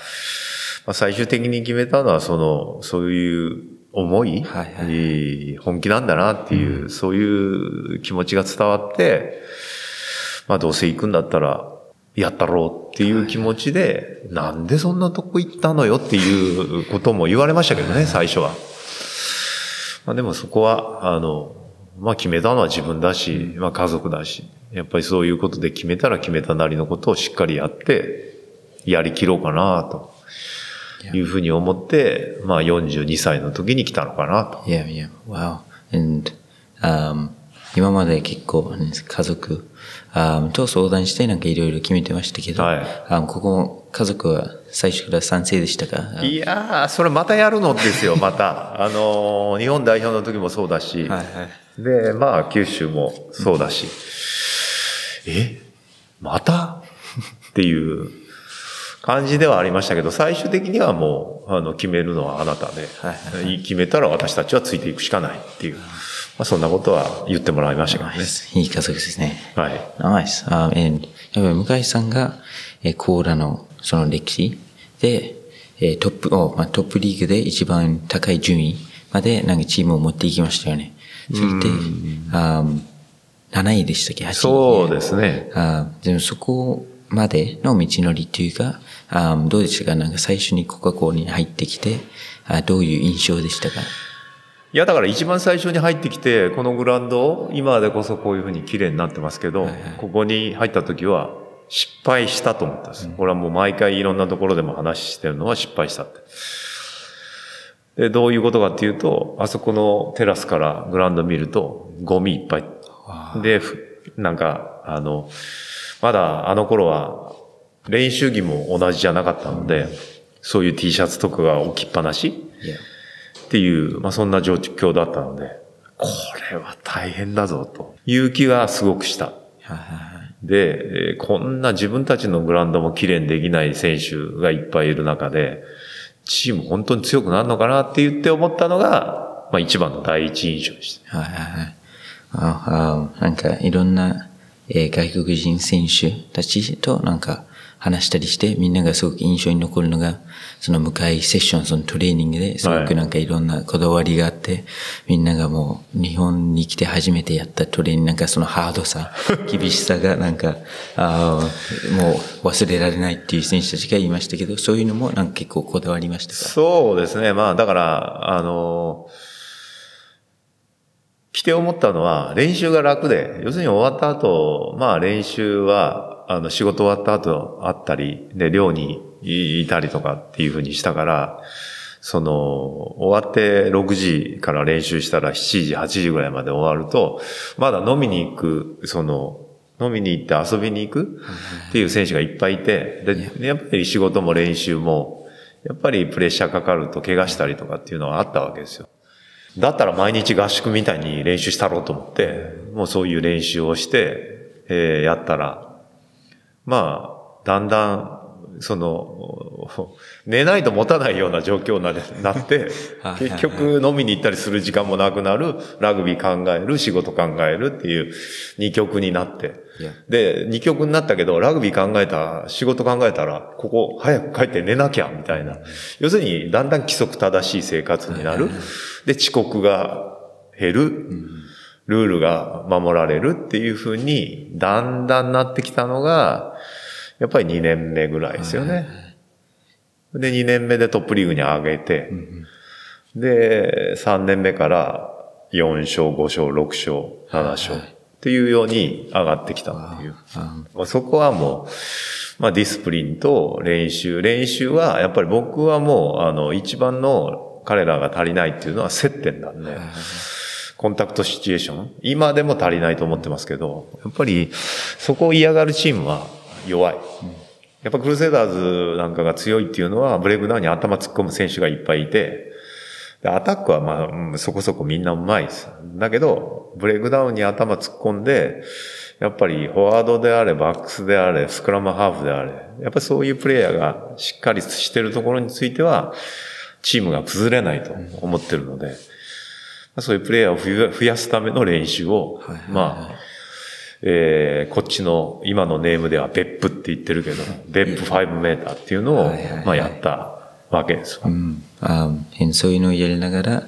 まあ、最終的に決めたのはその、そういう思い、はいはいい。い本気なんだなっていう、そういう気持ちが伝わって、まあどうせ行くんだったら、やったろうっていう気持ちで、なんでそんなとこ行ったのよっていうことも言われましたけどね、最初は。まあでもそこは、あの、まあ決めたのは自分だし、まあ家族だし、やっぱりそういうことで決めたら決めたなりのことをしっかりやって、やりきろうかなというふうに思って、まあ42歳の時に来たのかなと。Yeah, yeah. Wow. And, um, 今まで結構あれです家族、um, と相談してなんかいろいろ決めてましたけど、はい um, ここ家族は最初から賛成でしたか？いやー、それまたやるのですよ、また。あのー日本代表の時もそうだし、はいはい。で、まあ、九州もそうだし、え？また？っていう感じではありましたけど、最終的にはもう、あの、決めるのはあなたで、はい決めたら私たちはついていくしかないっていう、まあ、そんなことは言ってもらいましたけどね。いい家族ですね。はい。Nice. Um, and やっぱり向井さんが、えーコーラのその歴史で、えートップ、おまあ、トップリーグで一番高い順位までなんかチームを持っていきましたよね。それで、あー7位でしたっけ ?8 位。そうですね。あーでもそこまでの道のりというか、あーどうでしたかなんか最初にコカ・コーラに入ってきて、あーどういう印象でしたか？いや、だから一番最初に入ってきて、このグラウンド、今でこそこういうふうに綺麗になってますけど、ここに入った時は失敗したと思ったんです。これはもう毎回いろんなところでも話してるのは失敗したって。で、どういうことかっていうと、あそこのテラスからグラウンド見ると、ゴミいっぱい。で、ふなんか、あの、まだあの頃は練習着も同じじゃなかったので、そういう T シャツとかが置きっぱなし？っていう、まあそんな状況だったので、これは大変だぞという気がすごくした。で、えーこんな自分たちのグラウンドも綺麗にできない選手がいっぱいいる中で、チーム本当に強くなるのかなって言って思ったのが、まあ一番の第一印象でした。はいはいはい。ああなんかいろんな、えー、外国人選手たちとなんか話したりして、みんながすごく印象に残るのが、その向かいセッション、そのトレーニングですごくなんかいろんなこだわりがあって、はい、みんながもう日本に来て初めてやったトレーニング、なんかそのハードさ、厳しさがなんか、あもう忘れられないっていう選手たちが言いましたけど、そういうのもなんか結構こだわりましたか？そうですね。まあだから、あの来て思ったのは練習が楽で、要するに終わった後、まあ練習はあの、仕事終わった後あったり、で、寮にいたりとかっていうふうにしたから、その、終わって6時から練習したら7時、8時ぐらいまで終わると、まだ飲みに行く、その、飲みに行って遊びに行くっていう選手がいっぱいいて、で、やっぱり仕事も練習も、やっぱりプレッシャーかかると怪我したりとかっていうのがあったわけですよ。だったら毎日合宿みたいに練習したろうと思って、もうそういう練習をして、えー、やったら、まあ、だんだん、その、寝ないと持たないような状況になって、結局飲みに行ったりする時間もなくなる、ラグビー考える、仕事考えるっていう二曲になって。で、二曲になったけど、ラグビー考えた、仕事考えたら、ここ早く帰って寝なきゃ、みたいな。要するに、だんだん規則正しい生活になる。で、遅刻が減る。ルールが守られるっていうふうに、だんだんなってきたのが、やっぱり2年目ぐらいですよね。で、2年目でトップリーグに上げて、で、3年目から4勝、5勝、6勝、7勝っていうように上がってきたっていう。まあ、そこはもう、まあディスプリンと練習。練習はやっぱり僕はもう、あの、一番の彼らが足りないっていうのは接点なんで、コンタクトシチュエーション、今でも足りないと思ってますけど、やっぱりそこを嫌がるチームは弱い。やっぱクルセイダーズなんかが強いっていうのは、ブレイクダウンに頭突っ込む選手がいっぱいいて、アタックはまあ、そこそこみんなうまいです。だけど、ブレイクダウンに頭突っ込んで、やっぱりフォワードであれ、バックスであれ、スクラムハーフであれ、やっぱりそういうプレイヤーがしっかりしてるところについては、チームが崩れないと思ってるので、そういうプレイヤーを増やすための練習を、はいはいはい、まあ、えー、こっちの今のネームでは別府って言ってるけど、別府5メーターっていうのを、まあやったわけです。うん。あそういうのをやりながら、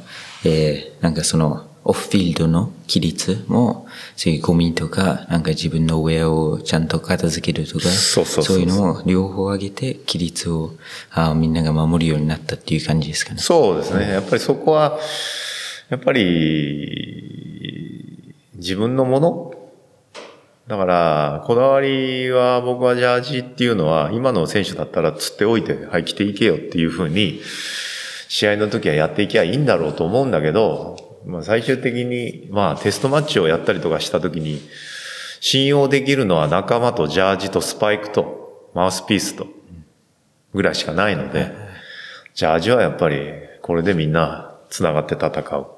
えー、なんかその、オフフィールドの規律も、そういうゴミとか、なんか自分のウェアをちゃんと片付けるとか、そういうのを両方上げて、規律をあみんなが守るようになったっていう感じですかね。そうですね。やっぱりそこは、やっぱり、自分のものだから、こだわりは僕はジャージっていうのは、今の選手だったら釣っておいて、はい、着ていけよっていうふうに、試合の時はやっていけばいいんだろうと思うんだけど、まあ最終的に、まあテストマッチをやったりとかした時に、信用できるのは仲間とジャージとスパイクとマウスピースとぐらいしかないので、ジャージはやっぱりこれでみんな繋がって戦う。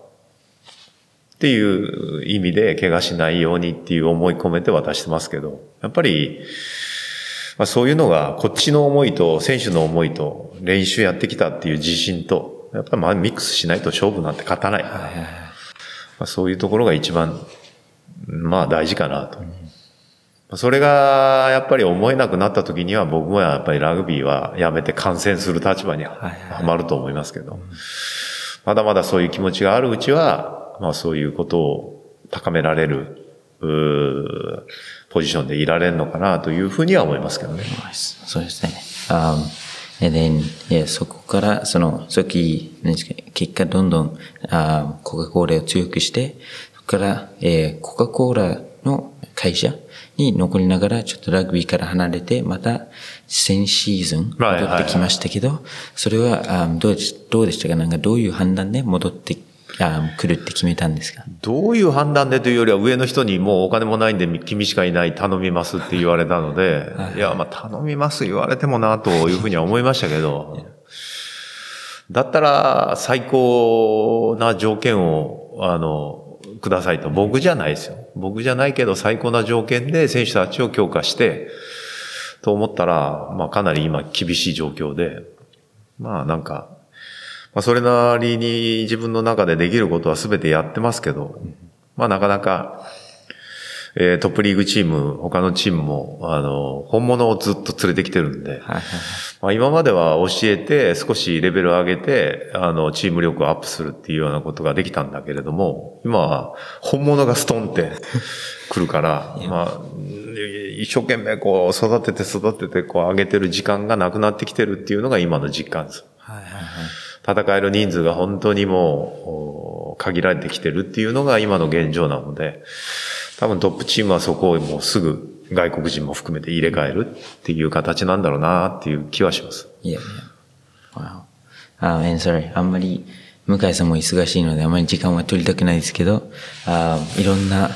っていう意味で怪我しないようにっていう思い込めて渡してますけど、やっぱり、まあ、そういうのがこっちの思いと選手の思いと練習やってきたっていう自信と、やっぱりまあミックスしないと勝負なんて勝たない。まあ、そういうところが一番、まあ大事かなと。うん、それがやっぱり思えなくなった時には僕もやっぱりラグビーはやめて観戦する立場にはまると思いますけど、まだまだそういう気持ちがあるうちは、まあそういうことを高められる、ポジションでいられるのかなというふうには思いますけどね。そうですね。Um, and then, yeah, そこから、その、さっき、結果どんどん、あコカ・コーラを強くして、そこから、えー、コカ・コーラの会社に残りながら、ちょっとラグビーから離れて、また、先シーズン戻ってきましたけど、それは、あどうでどうでしたか？なんかどういう判断で戻ってあ来るって決めたんですか？どういう判断でというよりは上の人にもうお金もないんで君しかいない頼みますって言われたので、いや、まあ頼みます言われてもなというふうには思いましたけど、だったら最高な条件を、あの、くださいと。僕じゃないですよ。僕じゃないけど最高な条件で選手たちを強化して、と思ったら、まあかなり今厳しい状況で、まあなんか、まあそれなりに自分の中でできることは全てやってますけど、まあなかなか、えートップリーグチーム、他のチームも、あの、本物をずっと連れてきてるんで、はいはいまあ、今までは教えて少しレベルを上げて、あの、チーム力をアップするっていうようなことができたんだけれども、今は本物がストンって 来るから、まあ、一生懸命こう育てて育ててこう上げてる時間がなくなってきてるっていうのが今の実感です。はいはいはい。戦える人数が本当にもうお限られてきてるっていうのが今の現状なので、多分トップチームはそこをもうすぐ外国人も含めて入れ替えるっていう形なんだろうなっていう気はします。Yeah, yeah. Wow. Um, and sorry, あんまり、向井さんも忙しいので、あまり時間は取りたくないですけど、あいろんな、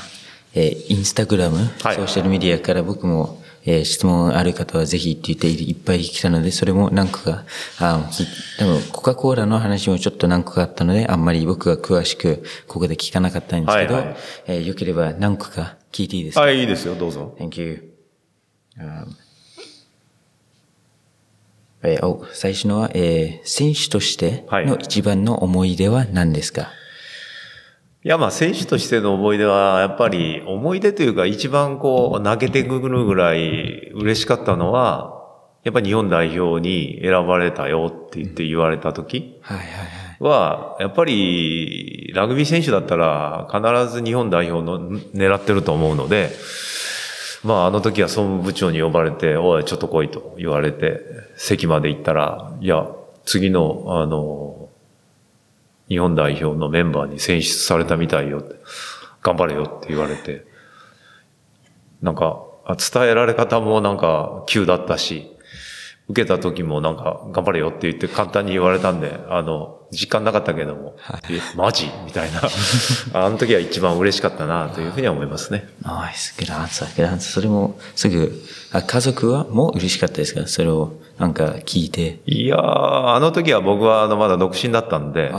えーインスタグラム、はいソーシャルメディアから僕も、えー質問ある方はぜひって言っていっぱい来たので、それも何個か、あきでも、コカ・コーラの話もちょっと何個かあったので、あんまり僕が詳しくここで聞かなかったんですけど、はいはい。えーよければ何個か聞いていいですか？はい、いいですよ、どうぞ。Thank you. Um, えーお最初のは、えー選手としての一番の思い出は何ですか、いや、まあ、選手としての思い出は、やっぱり、思い出というか、一番こう、泣けてくるぐらい嬉しかったのは、やっぱり日本代表に選ばれたよって言って言われた時。は、やっぱり、ラグビー選手だったら、必ず日本代表の狙ってると思うので、まあ、あの時は総務部長に呼ばれて、おい、ちょっと来いと言われて、席まで行ったら、いや、次の、あの、日本代表のメンバーに選出されたみたいよって、頑張れよって言われて、なんか、伝えられ方もなんか急だったし、受けた時もなんか頑張れよって言って簡単に言われたんで、あの、実感なかったけども、え、マジ？みたいな。あの時は一番嬉しかったなというふうには思いますね。ナイス、グランサー、グランサー。それもすぐ、あ家族はもう嬉しかったですか？それをなんか聞いて。いやー、あの時は僕はあのまだ独身だったんで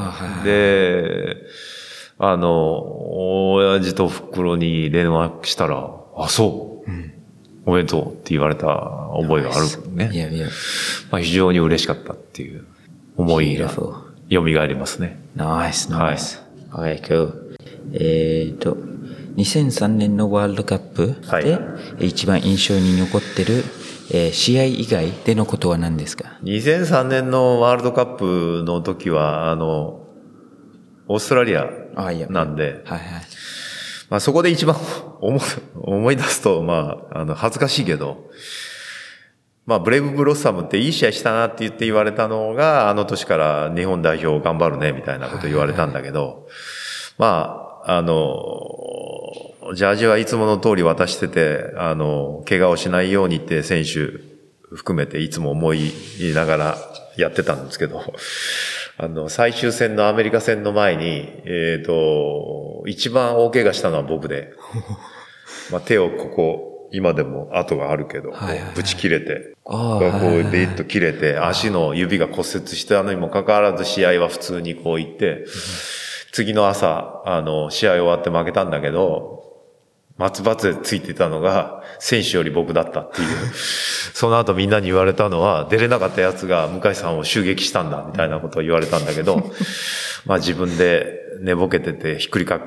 で、あの、親父と袋に連絡したら、あ、そう、おめでとうって言われた覚えがあるね。いやいや、まあ、非常に嬉しかったっていう思いが蘇りますね。ナイス、ナイス。はい、今日。えーと、2003年のワールドカップはいで一番印象に残ってる、えー試合以外でのことは何ですか？2003年のワールドカップの時は、あの、オーストラリアなんで、はいはい。まあそこで一番 思思い出すと、まあ、あの、恥ずかしいけど、まあ、ブレイブブロッサムっていい試合したなって言って言われたのが、あの年から日本代表頑張るね、みたいなこと言われたんだけど、まあ、あの、ジャージはいつもの通り渡してて、あの、怪我をしないようにって選手含めていつも思いながらやってたんですけど、あの、最終戦のアメリカ戦の前に、えっ、と、一番大怪我したのは僕で、まあ、手をここ、今でも跡があるけど、こはいはいはい。うぶち切れて、こうビッと切れて、足の指が骨折したのにもかかわらず試合は普通にこう行って、次の朝、あの、試合終わって負けたんだけど、松葉杖ついてたのが、選手より僕だったっていう。その後みんなに言われたのは、出れなかった奴が向井さんを襲撃したんだ、みたいなことを言われたんだけど、まあ自分で寝ぼけてて、ひっくりか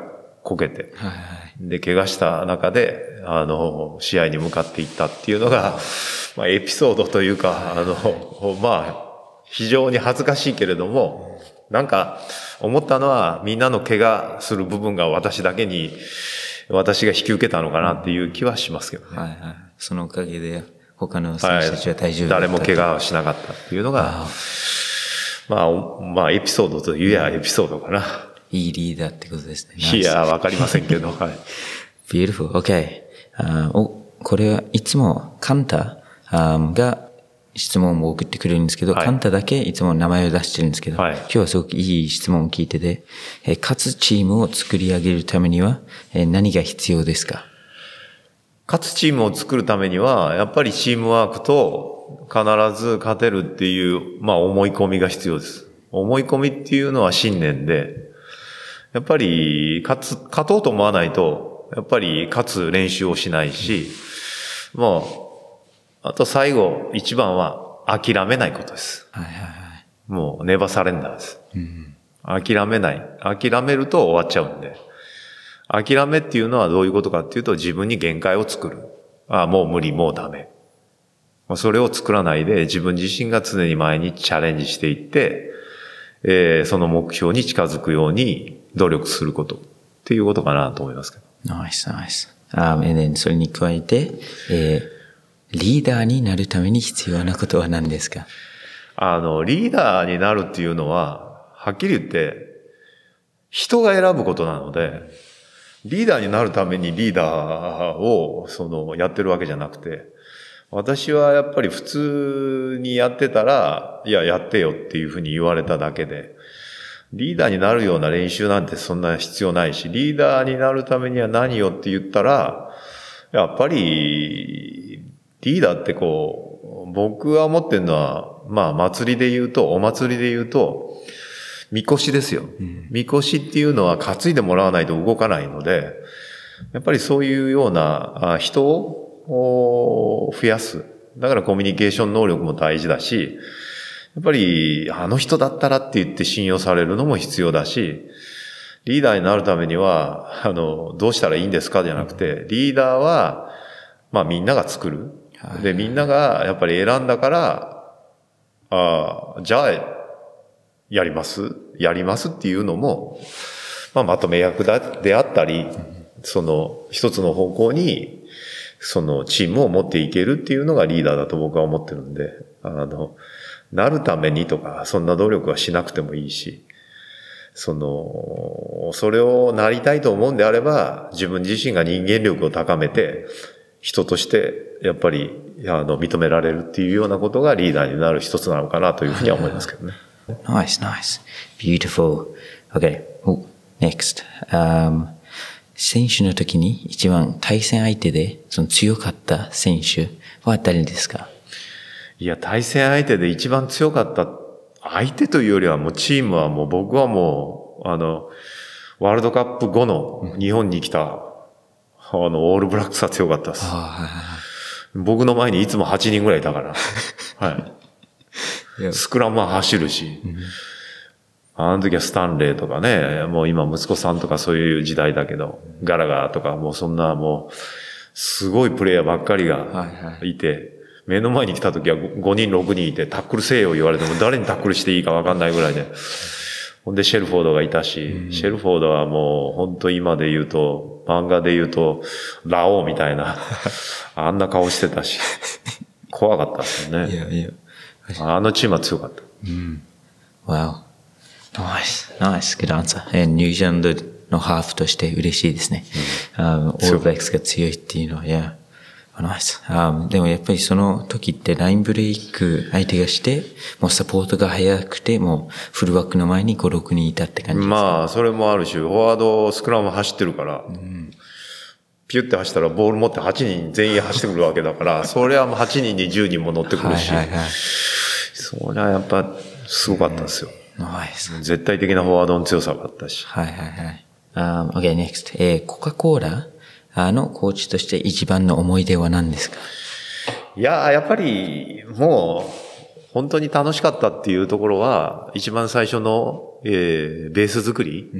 こけて、はいはい。で、怪我した中で、あの、試合に向かっていったっていうのが、まあ、エピソードというか、あの、まあ、非常に恥ずかしいけれども、なんか、思ったのは、みんなの怪我する部分が私だけに、私が引き受けたのかなっていう気はしますけどね。はいはい。そのおかげで、他の選は手たちは大丈い。夫だった誰も怪我をしなかったっていうのが、あまあ、おまあ、エピソードといえばエピソードかな。いいリーダーってことですね。いや、わかりませんけど、はい。Beautiful. Okay. あーお、これはいつもカンタが質問を送ってくれるんですけど、はいカンタだけいつも名前を出してるんですけど、はい今日はすごくいい質問を聞いてて、えー勝つチームを作り上げるためには、えー何が必要ですか？勝つチームを作るためには、やっぱりチームワークと必ず勝てるっていう、まあ思い込みが必要です。思い込みっていうのは信念で、やっぱり勝つ、勝とうと思わないと、やっぱり勝つ練習をしないし、もう、あと最後、一番は諦めないことです。はいはいはい。もうネバサレンダーです。諦めない。諦めると終わっちゃうんで。諦めっていうのはどういうことかっていうと自分に限界を作る。ああ、もう無理、もうダメ。それを作らないで自分自身が常に毎日チャレンジしていって、えーその目標に近づくように努力することっていうことかなと思いますけど。ナイス、ナイス。あ、and then それに加えて、えーリーダーになるために必要なことは何ですか？あの、リーダーになるっていうのは、はっきり言って、人が選ぶことなので、リーダーになるためにリーダーを、その、やってるわけじゃなくて、私はやっぱり普通にやってたら、いや、やってよっていうふうに言われただけで、リーダーになるような練習なんてそんな必要ないし、リーダーになるためには何よって言ったら、やっぱり、リーダーってこう、僕が思ってるのは、まあ祭りで言うと、お祭りで言うと、みこしですよ。みこしっていうのは担いでもらわないと動かないので、やっぱりそういうようなあ人をお増やす。だからコミュニケーション能力も大事だし、やっぱりあの人だったらって言って信用されるのも必要だし、リーダーになるためには、あの、どうしたらいいんですかじゃなくて、リーダーは、まあみんなが作る。で、みんながやっぱり選んだから、ああ、じゃあ、やります。やりますっていうのも、まあまとめ役だであったり、その一つの方向に、そのチームを持っていけるっていうのがリーダーだと僕は思ってるんで、あの、なるためにとか、そんな努力はしなくてもいいし、その、それをなりたいと思うんであれば、自分自身が人間力を高めて、人として、やっぱり、あの、認められるっていうようなことがリーダーになる一つなのかなというふうには思いますけどね。Nice, nice. Beautiful. Okay. Oh, next. Um, 選手の時に一番対戦相手でその強かった選手は誰ですか？いや、対戦相手で一番強かった、相手というよりはもうチームはもう僕はもう、あの、ワールドカップ後の日本に来た、あの、オールブラックスは強かったです。僕の前にいつも8人ぐらいいたから。はい。スクラムは走るし。あの時はスタンレーとかね、もう今息子さんとかそういう時代だけど、ガラガーとかもうそんなもう、すごいプレイヤーばっかりがいて、目の前に来た時は5人6人いてタックルせよ言われても誰にタックルしていいかわかんないぐらいで。ほんでシェルフォードがいたし、シェルフォードはもう本当今で言うと、漫画で言うと、ラオウみたいな、あんな顔してたし、怖かったですよね。いやいや。あのチームは強かった。Wow. Nice, nice. Good answer. えーニュージーランドのハーフとして嬉しいですね。あオールブラックスが強いっていうのは、yeah. Nice. あでもやっぱりその時ってラインブレイク相手がして、もうサポートが早くて、もうフルバックの前に5、6人いたって感じです。まあ、それもあるし、フォワード、スクラム走ってるから、ピュって走ったらボール持って8人全員走ってくるわけだから、それはもう8人に10人も乗ってくるし、はいはいはい。それはやっぱすごかったですよ。Nice. 絶対的なフォワードの強さがあったし。はいはいはい。Um, okay, next. えー、コカ・コーラ？あのコーチとして一番の思い出は何ですか？いやー、やっぱり、もう、本当に楽しかったっていうところは、一番最初の、えー、ベース作り、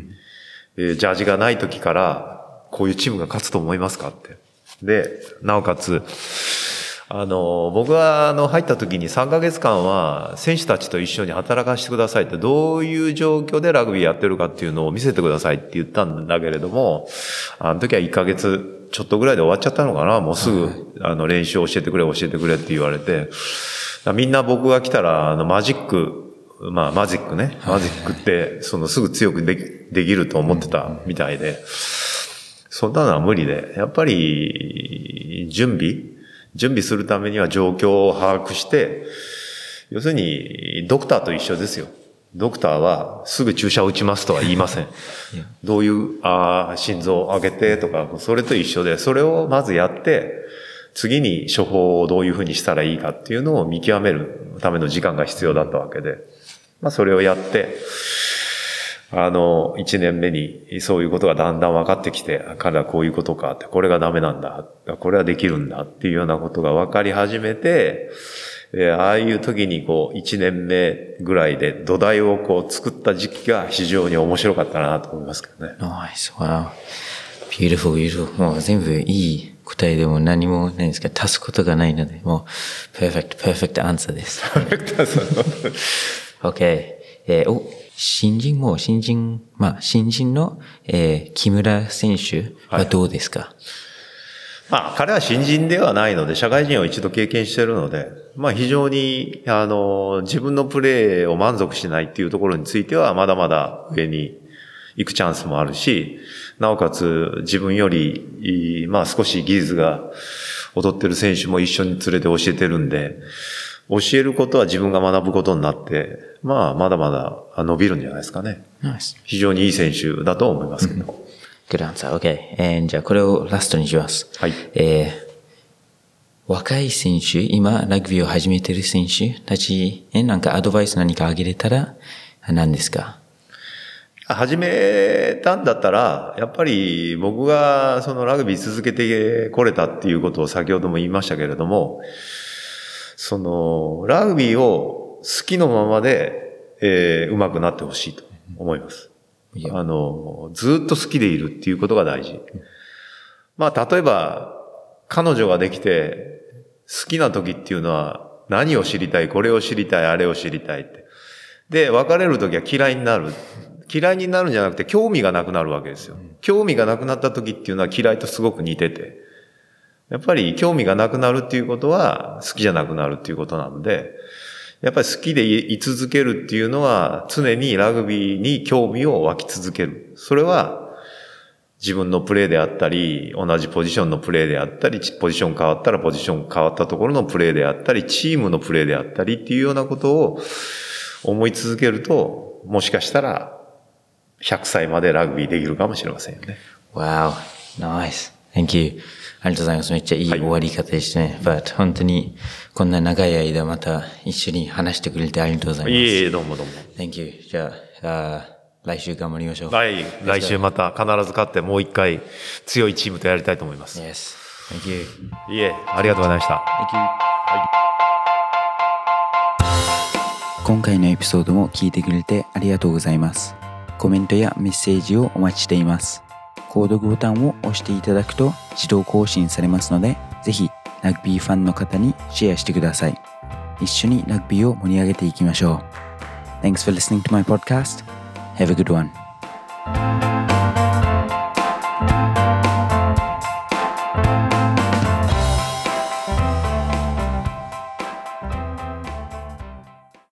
えージャージがない時から、こういうチームが勝つと思いますかって。で、なおかつ、あの、僕は、あの、入った時に3ヶ月間は、選手たちと一緒に働かせてくださいって、どういう状況でラグビーやってるかっていうのを見せてくださいって言ったんだけれども、あの時は1ヶ月ちょっとぐらいで終わっちゃったのかな。もうすぐ、あの、練習教えてくれ、教えてくれって言われて、みんな僕が来たら、あの、マジック、まあ、マジックね。マジックって、その、すぐ強くできできると思ってたみたいで、そんなのは無理で、やっぱり、準備準備するためには状況を把握して、要するに、ドクターと一緒ですよ。ドクターはすぐ注射を打ちますとは言いません。どういう、ああ、心臓を上げてとか、それと一緒で、それをまずやって、次に処方をどういうふうにしたらいいかっていうのを見極めるための時間が必要だったわけで、まあそれをやって、あの、一年目にそういうことがだんだん分かってきて、彼はこういうことかって、これがダメなんだ、これはできるんだっていうようなことが分かり始めて、で、ああいう時にこう、1年目ぐらいで土台をこう作った時期が非常に面白かったなと思いますけどね。Nice. Wow. Beautiful, beautiful. もう全部いい答えでも何もないんですけど、足すことがないので、もう、perfect, perfect answer です。OK。えーお、新人も、新人、まあ、新人の、えー木村選手はどうですか、まあ、彼は新人ではないので、社会人を一度経験しているので、まあ、非常に、あの、自分のプレーを満足しないっていうところについては、まだまだ上に行くチャンスもあるし、なおかつ自分より、いまあ、少し技術が劣ってる選手も一緒に連れて教えてるんで、教えることは自分が学ぶことになって、まあ、まだまだ伸びるんじゃないですかね。Nice. 非常にいい選手だと思いますけど。Good answer. OK. And じゃあこれをラストにします。はいえー若い選手、今ラグビーを始めてる選手たちへなんかアドバイス何かあげれたら何ですか？始めたんだったら、やっぱり僕がそのラグビー続けてこれたっていうことを先ほども言いましたけれども、そのラグビーを好きのままで、えー、上手くなってほしいと思います。あの、ずっと好きでいるっていうことが大事。まあ、例えば、彼女ができて、好きな時っていうのは、何を知りたい、これを知りたい、あれを知りたいって。で、別れる時は嫌いになる。嫌いになるんじゃなくて、興味がなくなるわけですよ。興味がなくなった時っていうのは嫌いとすごく似てて。やっぱり興味がなくなるっていうことは好きじゃなくなるっていうことなので、やっぱり好きでい続けるっていうのは常にラグビーに興味を湧き続ける。それは自分のプレーであったり、同じポジションのプレーであったり、ポジション変わったらポジション変わったところのプレーであったり、チームのプレーであったりっていうようなことを思い続けると、もしかしたら100歳までラグビーできるかもしれませんよね。Wow. Nice. Thank you. ありがとうございます。めっちゃいい終わり方でしたね。But 本当にこんな長い間また一緒に話してくれてありがとうございます。いえいえ、どうもどうも。Thank you. じゃあ、あー来週頑張りましょう。はい、来週また必ず勝ってもう一回強いチームとやりたいと思います。Yes. Thank you. いえ、ありがとうございました。Thank you. 今回のエピソードも聞いてくれてありがとうございます。コメントやメッセージをお待ちしています。購読ボタンを押していただくと自動更新されますので、ぜひラグビーファンの方にシェアしてください。一緒にラグビーを盛り上げていきましょう。Thanks for listening to my podcast. Have a good one.